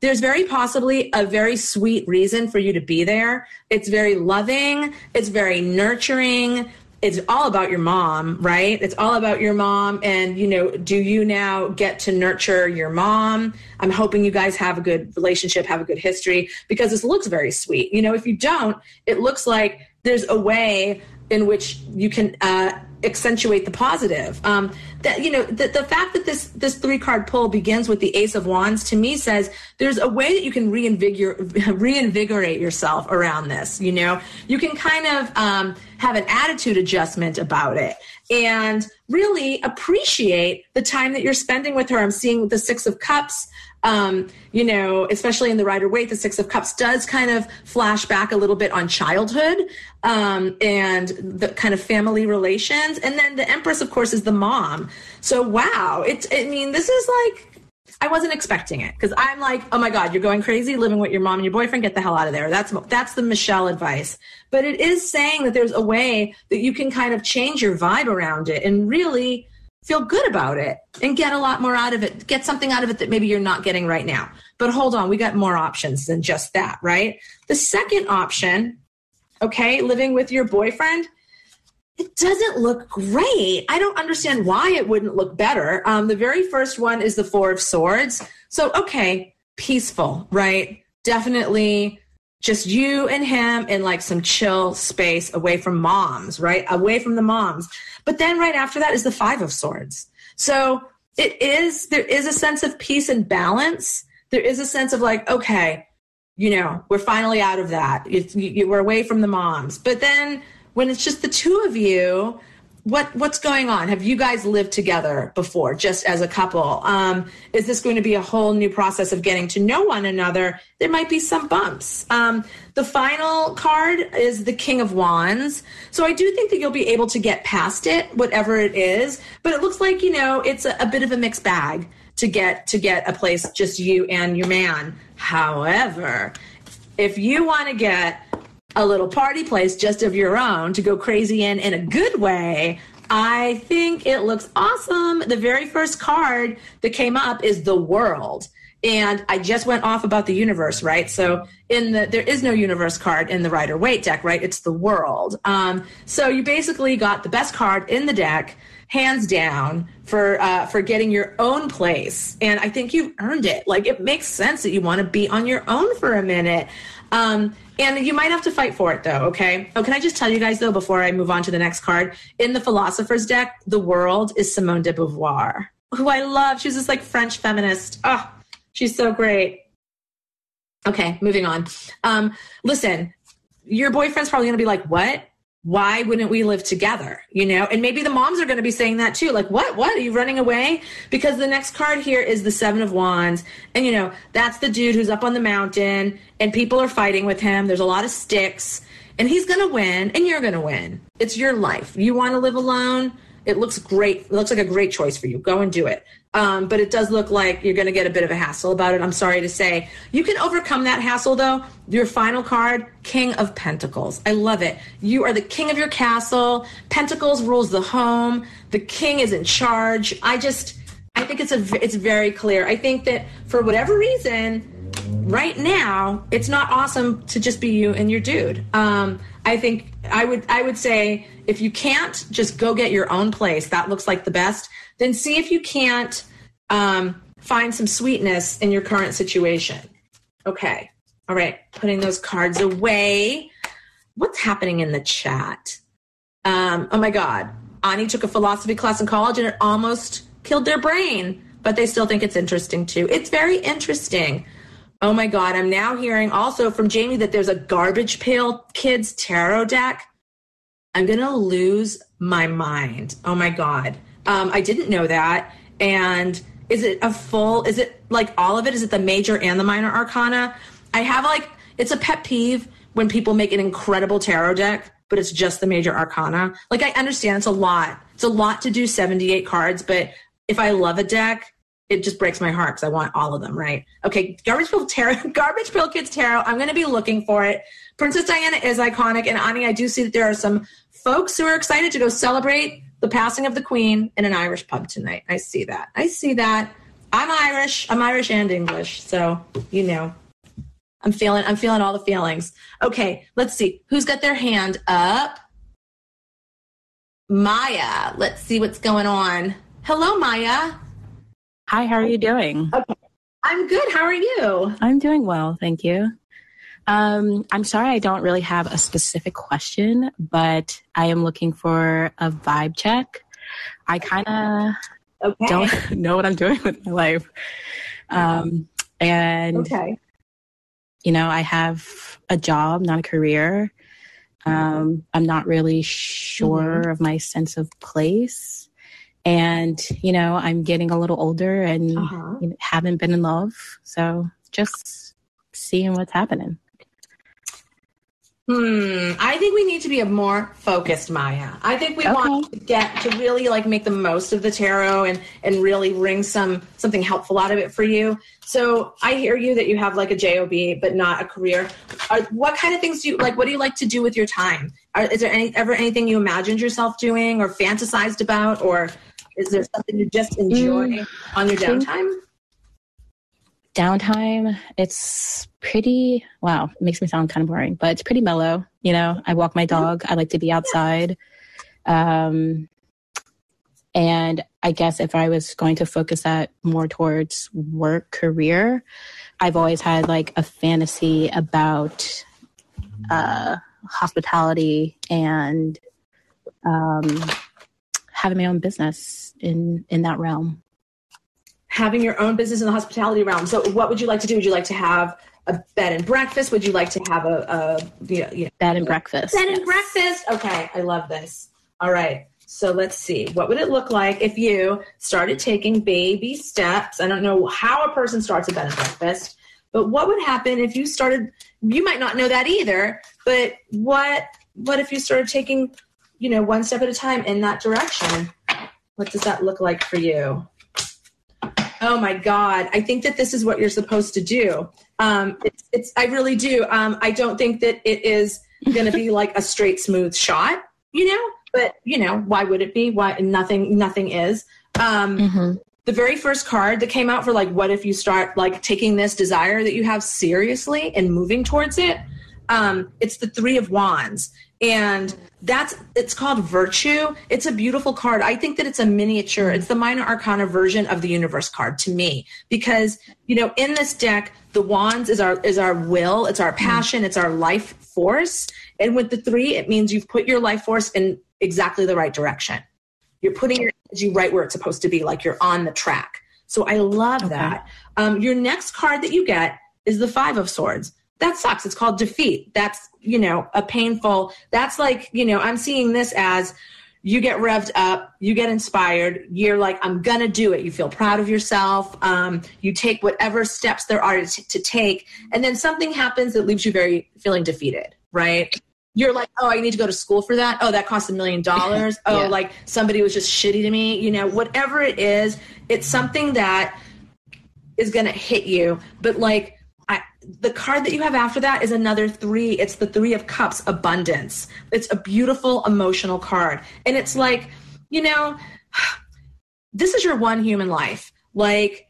there's very possibly a very sweet reason for you to be there. It's very loving, it's very nurturing it's all about your mom, right? It's all about your mom. And, you know, do you now get to nurture your mom? I'm hoping you guys have a good relationship, have a good history, because this looks very sweet. You know, if you don't, it looks like there's a way in which you can uh, accentuate the positive. Um, that you know, the, the fact that this this three card pull begins with the Ace of Wands to me says there's a way that you can reinvigorate reinvigorate yourself around this. You know, you can kind of um, have an attitude adjustment about it and really appreciate the time that you're spending with her. I'm seeing the Six of Cups um, you know, especially in the Rider Waite, the Six of Cups does kind of flash back a little bit on childhood um, and the kind of family relations. And then the Empress, of course, is the mom. So wow, it's I mean, this is like I wasn't expecting it because I'm like, oh my God, you're going crazy living with your mom and your boyfriend. Get the hell out of there. That's that's the Michelle advice. But it is saying that there's a way that you can kind of change your vibe around it and really feel good about it and get a lot more out of it. Get something out of it that maybe you're not getting right now. But hold on, we got more options than just that, right? The second option, okay, living with your boyfriend it doesn't look great. I don't understand why it wouldn't look better. Um, the very first one is the Four of Swords. So, okay, peaceful, right? Definitely just you and him in like some chill space away from moms, right? Away from the moms. But then right after that is the Five of Swords. So it is, there is a sense of peace and balance. There is a sense of like, okay, you know, we're finally out of that. You, you, we're away from the moms. But then when it's just the two of you what what's going on? Have you guys lived together before just as a couple? Um, is this going to be a whole new process of getting to know one another? There might be some bumps. Um, the final card is the king of wands. So i do think that you'll be able to get past it whatever it is but it looks like you know it's a, a bit of a mixed bag to get to get a place just you and your man. However if you want to get a little party place just of your own to go crazy in in a good way, I think it looks awesome. The very first card that came up is the world. And I just went off about the universe, right? So in the there is no universe card in the Rider Waite deck, right? It's the world. Um, so you basically got the best card in the deck, hands down, for uh, for getting your own place. And I think you've earned it. Like it makes sense that you want to be on your own for a minute. Um, and you might have to fight for it though, okay? Oh, can I just tell you guys though, before I move on to the next card? In the Philosopher's deck, the world is Simone de Beauvoir, who I love. She's this like French feminist. Oh, she's so great. Okay, moving on. Um, listen, your boyfriend's probably gonna be like, what? Why wouldn't we live together you know? And maybe the moms are going to be saying that too like what what? Are you running away? Because the next card here is the seven of wands. And you know that's the dude who's up on the mountain and people are fighting with him. There's a lot of sticks and he's going to win and you're going to win. It's your life. You want to live alone it looks great. It looks like a great choice for you. Go and do it. Um, but it does look like you're going to get a bit of a hassle about it. I'm sorry to say. You can overcome that hassle though. Your final card, King of Pentacles. I love it. You are the king of your castle. Pentacles rules the home. The king is in charge. I just, I think it's a, it's very clear. I think that for whatever reason, right now, it's not awesome to just be you and your dude. Um, I think I would I would say if you can't just go get your own place, that looks like the best. Then see if you can't um, find some sweetness in your current situation. Okay, all right, putting those cards away. What's happening in the chat? Um, oh my God, Ani took a philosophy class in college and it almost killed their brain, but they still think it's interesting too. It's very interesting. Oh my God. I'm now hearing also from Jamie that there's a garbage pail kids tarot deck. I'm going to lose my mind. Oh my God. Um, I didn't know that. And is it a full, is it like all of it? Is it the major and the minor arcana? I have like, it's a pet peeve when people make an incredible tarot deck, but it's just the major arcana. Like I understand it's a lot. It's a lot to do 78 cards, but if I love a deck, it just breaks my heart because I want all of them, right? Okay, Garbage Pail Tarot, Garbage Pail Kids Tarot. I'm going to be looking for it. Princess Diana is iconic, and Ani, I do see that there are some folks who are excited to go celebrate the passing of the Queen in an Irish pub tonight. I see that. I see that. I'm Irish. I'm Irish and English, so you know. I'm feeling. I'm feeling all the feelings. Okay, let's see who's got their hand up. Maya. Let's see what's going on. Hello, Maya. Hi, how are you doing? Okay. I'm good. How are you? I'm doing well, thank you. Um, I'm sorry I don't really have a specific question, but I am looking for a vibe check. I kind of okay. don't know what I'm doing with my life. Um, and, okay. you know, I have a job, not a career. Um, I'm not really sure mm-hmm. of my sense of place and you know i'm getting a little older and uh-huh. you know, haven't been in love so just seeing what's happening Hmm. I think we need to be a more focused Maya. I think we okay. want to get to really like make the most of the tarot and and really bring some something helpful out of it for you. So I hear you that you have like a job but not a career. Are, what kind of things do you like? What do you like to do with your time? Are, is there any ever anything you imagined yourself doing or fantasized about, or is there something you just enjoy mm, on your downtime? downtime, it's pretty, wow, it makes me sound kind of boring, but it's pretty mellow. You know, I walk my dog, I like to be outside. Um, and I guess if I was going to focus that more towards work career, I've always had like a fantasy about uh, hospitality and um, having my own business in in that realm having your own business in the hospitality realm. So, what would you like to do? Would you like to have a bed and breakfast? Would you like to have a, a you know, you know, bed and breakfast? Bed yes. and breakfast. Okay, I love this. All right. So let's see. What would it look like if you started taking baby steps? I don't know how a person starts a bed and breakfast, but what would happen if you started? You might not know that either. But what what if you started taking, you know, one step at a time in that direction? What does that look like for you? Oh my God. I think that this is what you're supposed to do. Um, it's, it's, I really do. Um, I don't think that it is going to be like a straight, smooth shot, you know, but you know, why would it be? Why nothing, nothing is. Um, mm-hmm. The very first card that came out for like, what if you start like taking this desire that you have seriously and moving towards it? Um, it's the three of wands and that's it's called virtue. It's a beautiful card. I think that it's a miniature it's the minor arcana version of the universe card to me. Because you know in this deck the wands is our is our will it's our passion it's our life force. And with the three it means you've put your life force in exactly the right direction. You're putting your energy right where it's supposed to be like you're on the track. So i love okay. that. Um, your next card that you get is the five of swords that sucks. It's called defeat. That's, you know, a painful, that's like, you know, I'm seeing this as you get revved up, you get inspired, you're like, I'm gonna do it. You feel proud of yourself. Um, you take whatever steps there are to, to take, and then something happens that leaves you very feeling defeated, right? You're like, oh, I need to go to school for that. Oh, that cost a million dollars. Oh, yeah. like somebody was just shitty to me. You know, whatever it is, it's something that is gonna hit you. But like, the card that you have after that is another three. It's the three of cups, abundance. It's a beautiful emotional card. And it's like, you know, this is your one human life. Like,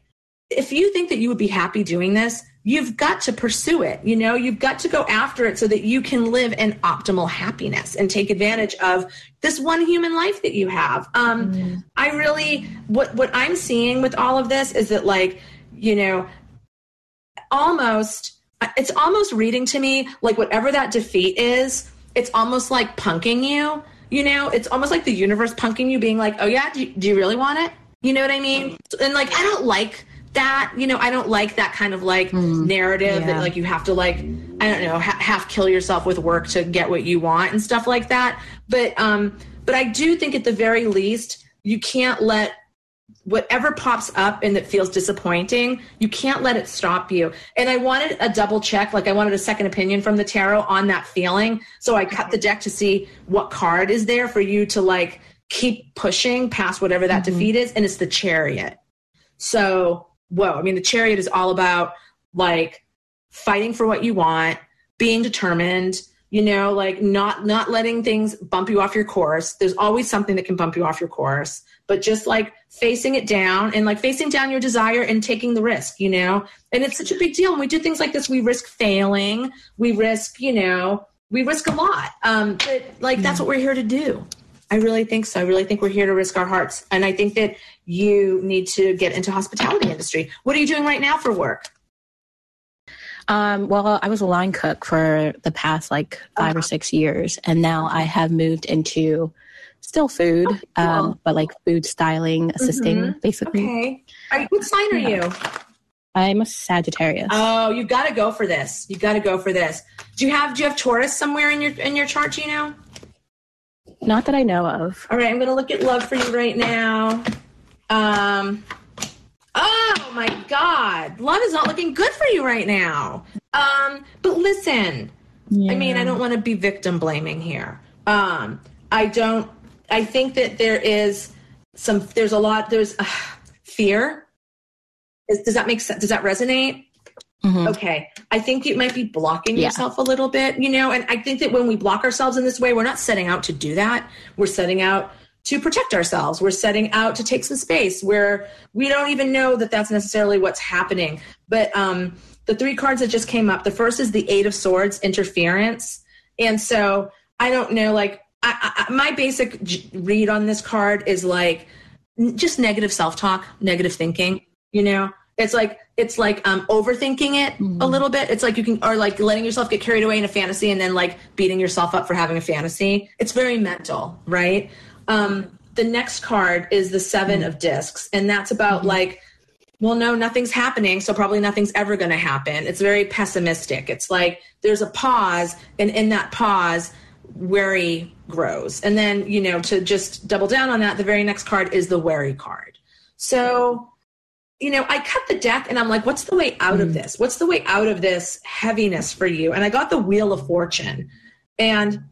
if you think that you would be happy doing this, you've got to pursue it. You know, you've got to go after it so that you can live in optimal happiness and take advantage of this one human life that you have. Um, mm. I really, what what I'm seeing with all of this is that, like, you know, almost it's almost reading to me like whatever that defeat is it's almost like punking you you know? It's almost like the universe punking you being like oh yeah do you, do you really want it? You know what i mean? And like i don't like that you know? I don't like that kind of like mm, narrative yeah. that like you have to like i don't know ha- half kill yourself with work to get what you want and stuff like that. But um but i do think at the very least you can't let whatever pops up and that feels disappointing, you can't let it stop you. And I wanted a double check, like I wanted a second opinion from the tarot on that feeling. So I cut the deck to see what card is there for you to like keep pushing past whatever that mm-hmm. defeat is. And it's the chariot. So, whoa, I mean, the chariot is all about like fighting for what you want, being determined, you know like not not letting things bump you off your course there's always something that can bump you off your course but just like facing it down and like facing down your desire and taking the risk you know? And it's such a big deal. When we do things like this. We risk failing. We risk you know we risk a lot. Um but like that's what we're here to do. I really think so. I really think we're here to risk our hearts. And i think that you need to get into hospitality industry. What are you doing right now for work? Um, well, I was a line cook for the past like 5 uh-huh. or six years, and now I have moved into still food, oh, cool. um, but like food styling, assisting, mm-hmm. basically. Okay. Are what sign are you? I'm a Sagittarius. Oh, you got to go for this. You got to go for this. Do you have Do you have Taurus somewhere in your in your chart? Do you know? Not that I know of. All right, I'm going to look at love for you right now. Um, Oh my God. Love is not looking good for you right now. Um, but listen, yeah. I mean, I don't want to be victim blaming here. Um, I don't. I think that there is some. There's a lot. There's uh, fear. Is, does that make sense? Does that resonate? Mhm. Okay. I think you might be blocking Yeah. yourself a little bit, you know, and I think that when we block ourselves in this way, we're not setting out to do that. We're setting out to protect ourselves. We're setting out to take some space where we don't even know that that's necessarily what's happening. But um, the three cards that just came up the first is the Eight of Swords, interference. And so I don't know, like, I, I, my basic read on this card is like just negative self talk, negative thinking, you know? It's like it's like um, overthinking it a little bit. It's like you can, or like letting yourself get carried away in a fantasy and then like beating yourself up for having a fantasy. It's very mental, right? Um, the next card is the 7 of discs, and that's about like, well, no, nothing's happening, so probably nothing's ever going to happen. It's very pessimistic. It's like there's a pause, and in that pause, worry grows. And then, you know, to just double down on that, the very next card is the wary card. So, you know, I cut the deck and I'm like, what's the way out of this? What's the way out of this heaviness for you? And I got the Wheel of Fortune. And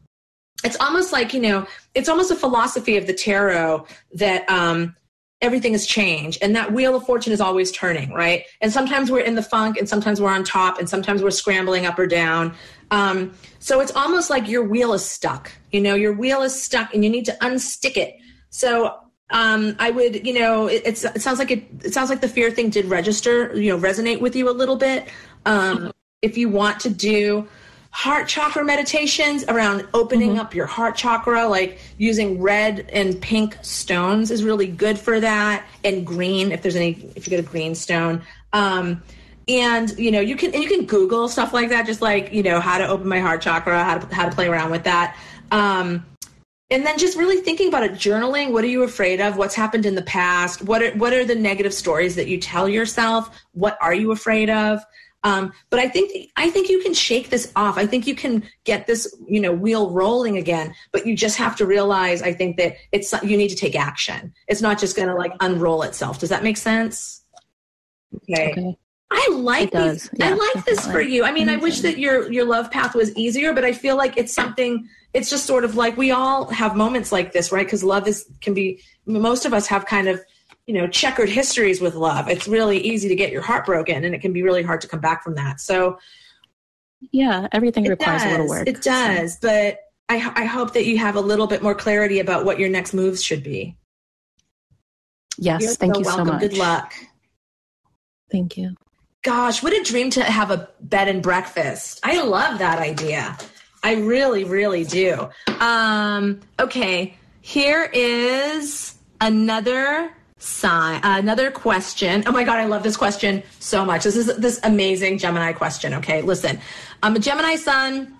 it's almost like, you know, it's almost a philosophy of the tarot that um, everything is change and that Wheel of Fortune is always turning, right? And sometimes we're in the funk and sometimes we're on top and sometimes we're scrambling up or down. Um, so it's almost like your wheel is stuck. You know, your wheel is stuck and you need to unstick it. So um, I would, you know, it, it's, it sounds like it, it sounds like the fear thing did register, you know, resonate with you a little bit. Um, if you want to do heart chakra meditations around opening up your heart chakra, like using red and pink stones is really good for that, and green if there's any, if you get a green stone. Um, and you know you can you can google stuff like that just like you know how to open my heart chakra how to how to play around with that. Um and then just really thinking about it journaling what are you afraid of? What's happened in the past? What are what are the negative stories that you tell yourself? What are you afraid of um, but i think i think you can shake this off i think you can get this you know wheel rolling again but you just have to realize i think that it's you need to take action it's not just going to like unroll itself does that make sense okay, Okay. I like these. I Yeah, like this for you. I mean, I wish that your your love path was easier, but I feel like it's something. It's just sort of like we all have moments like this, right? Because love is can be. Most of us have kind of, you know, checkered histories with love. It's really easy to get your heart broken, and it can be really hard to come back from that. So Yeah, everything requires does. a little work. It does, but I I hope that you have a little bit more clarity about what your next moves should be. Yes, You're thank so you so much. Good luck. Thank you. Gosh, what a dream to have a bed and breakfast. I love that idea. I really, really do. Um, okay, here is another sign, another question. Oh my God, I love this question so much. This is this amazing Gemini question. Okay, listen. I'm a Gemini sun,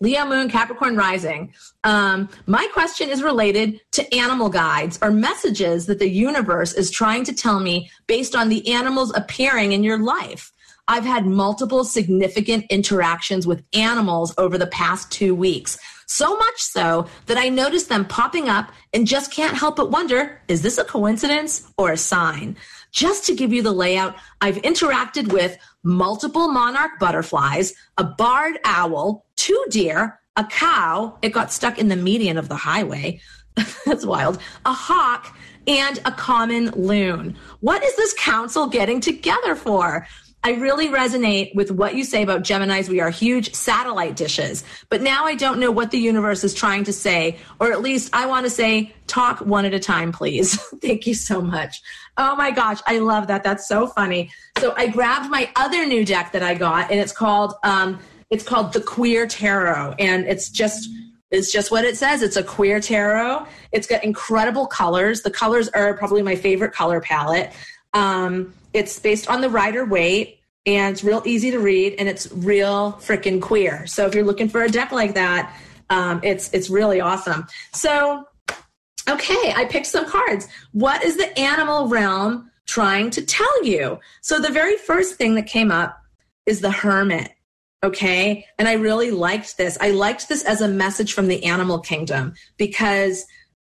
Leo moon, Capricorn rising. Um, my question is related to animal guides or messages that the universe is trying to tell me based on the animals appearing in your life. I've had multiple significant interactions with animals over the past two weeks. So much so that I notice them popping up and just can't help but wonder is this a coincidence or a sign? Just to give you the layout, I've interacted with multiple monarch butterflies, a barred owl, two deer, a cow, it got stuck in the median of the highway. That's wild. A hawk and a common loon. What is this council getting together for? I really resonate with what you say about Geminis. We are huge satellite dishes. But now I don't know what the universe is trying to say, or at least I want to say, talk one at a time, please. Thank you so much. Oh my gosh, I love that. That's so funny. So I grabbed my other new deck that I got, and it's called um, it's called the Queer Tarot, and it's just it's just what it says. It's a queer tarot. It's got incredible colors. The colors are probably my favorite color palette. Um, it's based on the Rider Waite, and it's real easy to read, and it's real freaking queer. So if you're looking for a deck like that, um, it's it's really awesome. So okay, I picked some cards. What is the animal realm trying to tell you? So the very first thing that came up is the Hermit. Okay. And I really liked this. I liked this as a message from the animal kingdom because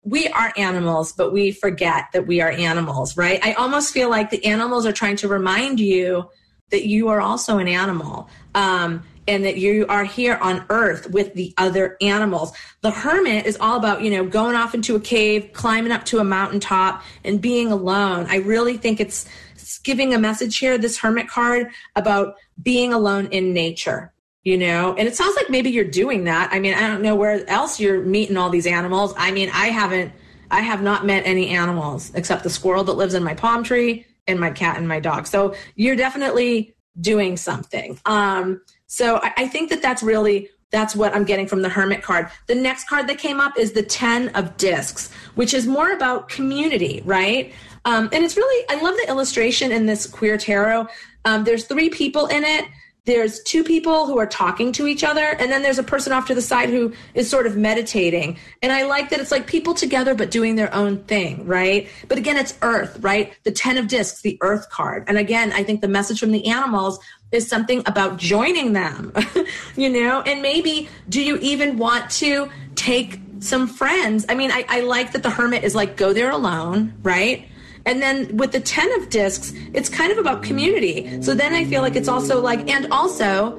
we are animals, but we forget that we are animals, right? I almost feel like the animals are trying to remind you that you are also an animal. Um, and that you are here on earth with the other animals. The hermit is all about, you know, going off into a cave, climbing up to a mountaintop and being alone. I really think it's, it's giving a message here, this hermit card about being alone in nature you know and it sounds like maybe you're doing that i mean i don't know where else you're meeting all these animals i mean i haven't i have not met any animals except the squirrel that lives in my palm tree and my cat and my dog so you're definitely doing something um so I, I think that that's really that's what I'm getting from the Hermit card. The next card that came up is the 10 of discs, which is more about community, right? Um, and it's really, I love the illustration in this queer tarot. Um, there's three people in it there's two people who are talking to each other and then there's a person off to the side who is sort of meditating. And i like that it's like people together but doing their own thing right? But again it's earth right? The 10 of discs the earth card. And again i think the message from the animals is something about joining them you know? And maybe do you even want to take some friends? I mean I, I like that the hermit is like go there alone right and then with the 10 of discs, it's kind of about community. So then I feel like it's also like, and also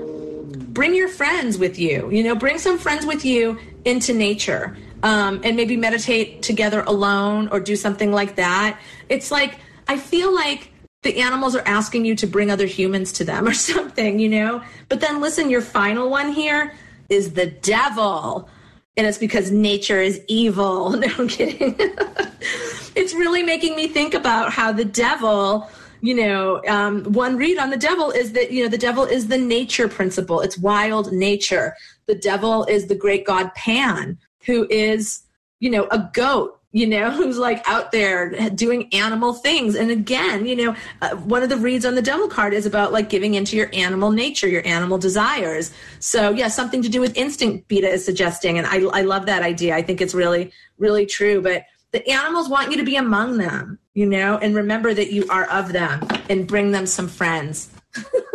bring your friends with you, you know, bring some friends with you into nature um, and maybe meditate together alone or do something like that. It's like, I feel like the animals are asking you to bring other humans to them or something, you know? But then listen, your final one here is the devil. And it's because nature is evil. No, I'm kidding. it's really making me think about how the devil you know um, one read on the devil is that you know the devil is the nature principle it's wild nature the devil is the great god pan who is you know a goat you know who's like out there doing animal things and again you know uh, one of the reads on the devil card is about like giving into your animal nature your animal desires so yeah something to do with instinct beta is suggesting and i, I love that idea i think it's really really true but the animals want you to be among them, you know, and remember that you are of them and bring them some friends.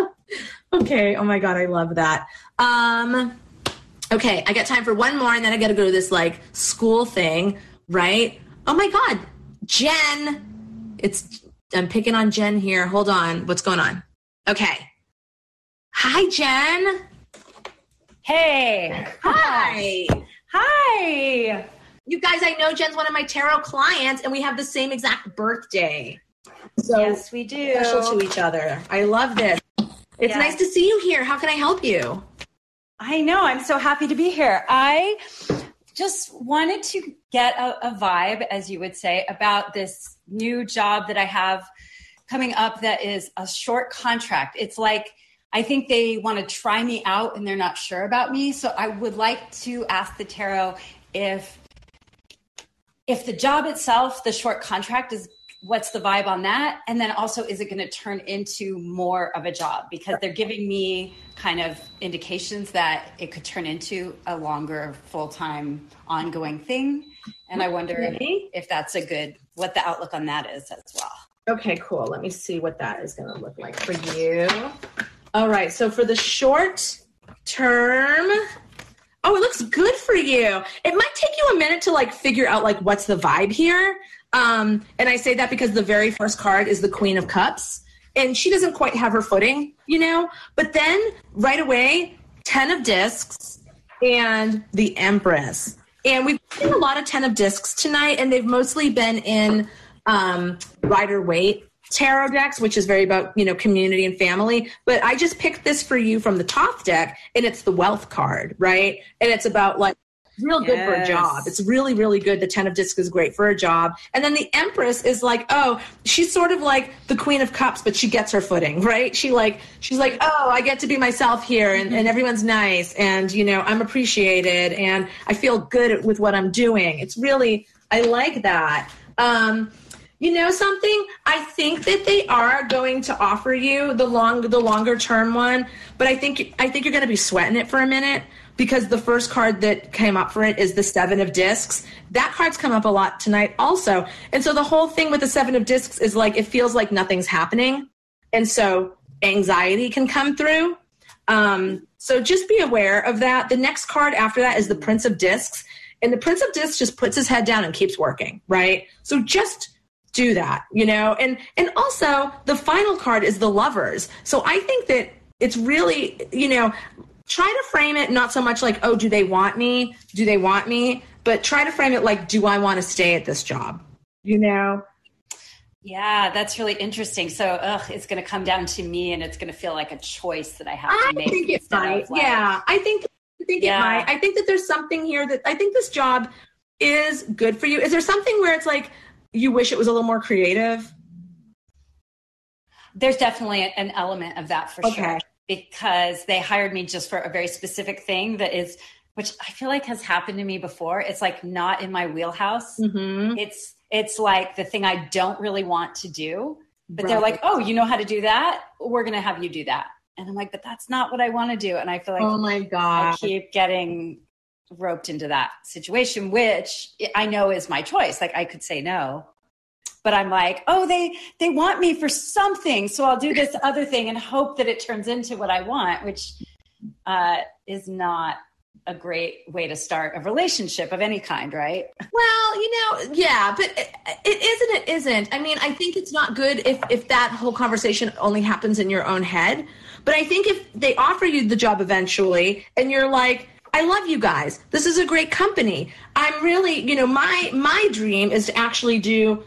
okay. Oh my God. I love that. Um, okay. I got time for one more and then I got to go to this like school thing, right? Oh my God. Jen. It's, I'm picking on Jen here. Hold on. What's going on? Okay. Hi, Jen. Hey. Hi. Hi. You guys, I know Jen's one of my tarot clients, and we have the same exact birthday. So yes, we do. Special to each other. I love this. It's nice to see you here. How can I help you? I know. I'm so happy to be here. I just wanted to get a, a vibe, as you would say, about this new job that I have coming up that is a short contract. It's like I think they want to try me out and they're not sure about me. So I would like to ask the tarot if if the job itself, the short contract is what's the vibe on that? And then also, is it going to turn into more of a job? Because they're giving me kind of indications that it could turn into a longer, full time, ongoing thing. And I wonder if, if that's a good, what the outlook on that is as well. Okay, cool. Let me see what that is going to look like for you. All right. So for the short term, Oh, it looks good for you. It might take you a minute to like figure out like what's the vibe here. Um, and I say that because the very first card is the Queen of Cups, and she doesn't quite have her footing, you know. But then right away, Ten of Discs and the Empress, and we've seen a lot of Ten of Discs tonight, and they've mostly been in um, Rider Waite tarot decks, which is very about, you know, community and family. But I just picked this for you from the Thoth deck, and it's the wealth card, right? And it's about like real good yes. for a job. It's really, really good. The Ten of Discs is great for a job. And then the Empress is like, oh, she's sort of like the Queen of Cups, but she gets her footing, right? She like, she's like, oh, I get to be myself here and, and everyone's nice and, you know, I'm appreciated and I feel good with what I'm doing. It's really, I like that. Um, you know something i think that they are going to offer you the long the longer term one but i think i think you're going to be sweating it for a minute because the first card that came up for it is the seven of discs. That card's come up a lot tonight also. And so the whole thing with the seven of discs is like it feels like nothing's happening. And so anxiety can come through. Um, so just be aware of that. The next card after that is the prince of discs. And the prince of discs just puts his head down and keeps working right? So just do that, you know? And and also the final card is the lovers. So I think that it's really, you know, try to frame it not so much like, oh, do they want me? Do they want me? But try to frame it like, do I want to stay at this job? You know? Yeah, that's really interesting. So, ugh, it's going to come down to me, and it's going to feel like a choice that I have to make. I think it might. like- yeah, I think I think Yeah. it might. I think that there's something here that I think this job is good for you. Is there something where it's like you wish it was a little more creative? There's definitely an element of that for Okay. sure because they hired me just for a very specific thing that is, which I feel like has happened to me before. It's like not in my wheelhouse. Mm-hmm. It's it's like the thing I don't really want to do, but they're like, "Oh, you know how to do that? We're going to have you do that." And I'm like, "But that's not what I want to do." And I feel like oh my god. I keep getting roped into that situation, which I know is my choice. Like I could say no, but I'm like, oh, they they want me for something, so I'll do this other thing and hope that it turns into what I want, which uh, is not a great way to start a relationship of any kind, right? Well, you know, yeah, but it, it isn't. It isn't. I mean, I think it's not good if if that whole conversation only happens in your own head. But I think if they offer you the job eventually, and you're like, I love you guys. This is a great company. I'm really, you know, my my dream is to actually do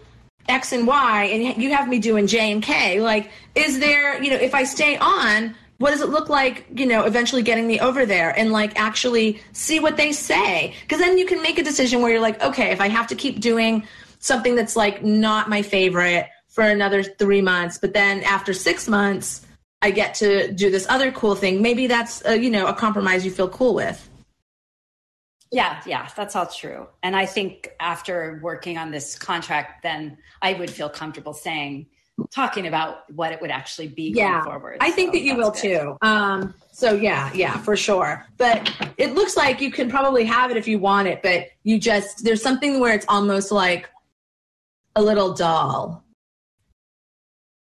X and Y, and you have me doing J and K. Like, is there, you know, if I stay on, what does it look like, you know, eventually getting me over there and like actually see what they say? Because then you can make a decision where you're like, okay, if I have to keep doing something that's like not my favorite for another three months, but then after six months, I get to do this other cool thing. Maybe that's, a, you know, a compromise you feel cool with. Yeah, yeah, that's all true. And I think after working on this contract, then I would feel comfortable saying, talking about what it would actually be Yeah, going forward. I think So that you will good. too. Um, so yeah, yeah, for sure. But it looks like you can probably have it if you want it, but you just there's something where it's almost like a little dull.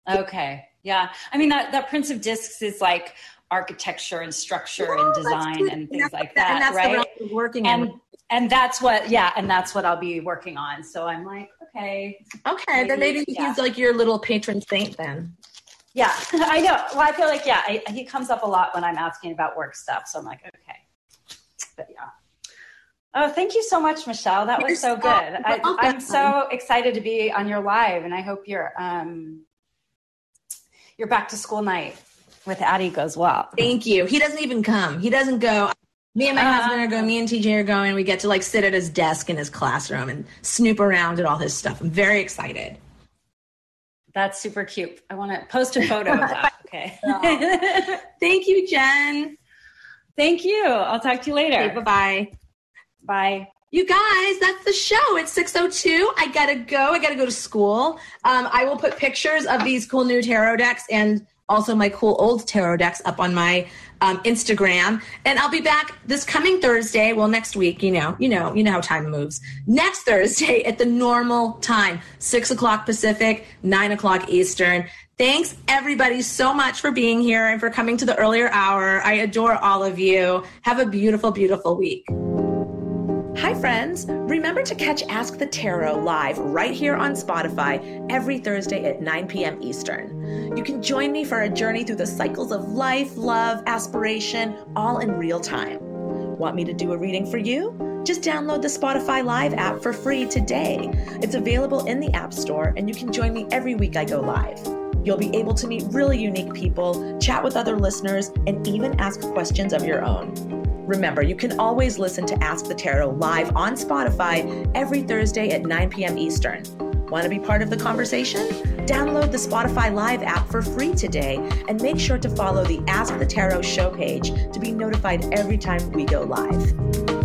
Okay. Yeah. I mean that that Prince of Discs is like architecture and structure Well, and design and things like that, that's right? you're working And and that's what yeah, and that's what I'll be working on. So I'm like, okay. Okay, then maybe- maybe yeah. he's like your little patron saint then. Yeah, I know. Well, I feel like yeah, I, he comes up a lot when I'm asking about work stuff. So I'm like, okay. But yeah. Oh, thank you so much, Michelle. That You're was so so good. I, I'm so excited to be on your live, and I hope your um your back to school night with Addie goes well. Thank you. He doesn't even come. He doesn't go. Me and my Uh-huh. husband are going. Me and TJ are going. We get to like sit at his desk in his classroom and snoop around at all his stuff. I'm very excited. That's super cute. I want to post a photo of that. Okay. Thank you, Jen. Thank you. I'll talk to you later. Okay, bye bye. Bye. You guys, that's the show. It's 6.02. I gotta go. I gotta go to school. Um, I will put pictures of these cool new tarot decks and also my cool old tarot decks up on my um, Instagram. And I'll be back this coming Thursday. Well, next week, you know, you know, you know how time moves. Next Thursday at the normal time, six o'clock Pacific, nine o'clock Eastern. Thanks everybody so much for being here and for coming to the earlier hour. I adore all of you. Have a beautiful, beautiful week. Hi, friends. Remember to catch Ask the Tarot live right here on Spotify every Thursday at 9 p.m. Eastern. You can join me for a journey through the cycles of life, love, aspiration, all in real time. Want me to do a reading for you? Just download the Spotify Live app for free today. It's available in the App Store, and you can join me every week I go live. You'll be able to meet really unique people, chat with other listeners, and even ask questions of your own. Remember, you can always listen to Ask the Tarot live on Spotify every Thursday at 9 p.m. Eastern. Want to be part of the conversation? Download the Spotify Live app for free today and make sure to follow the Ask the Tarot show page to be notified every time we go live.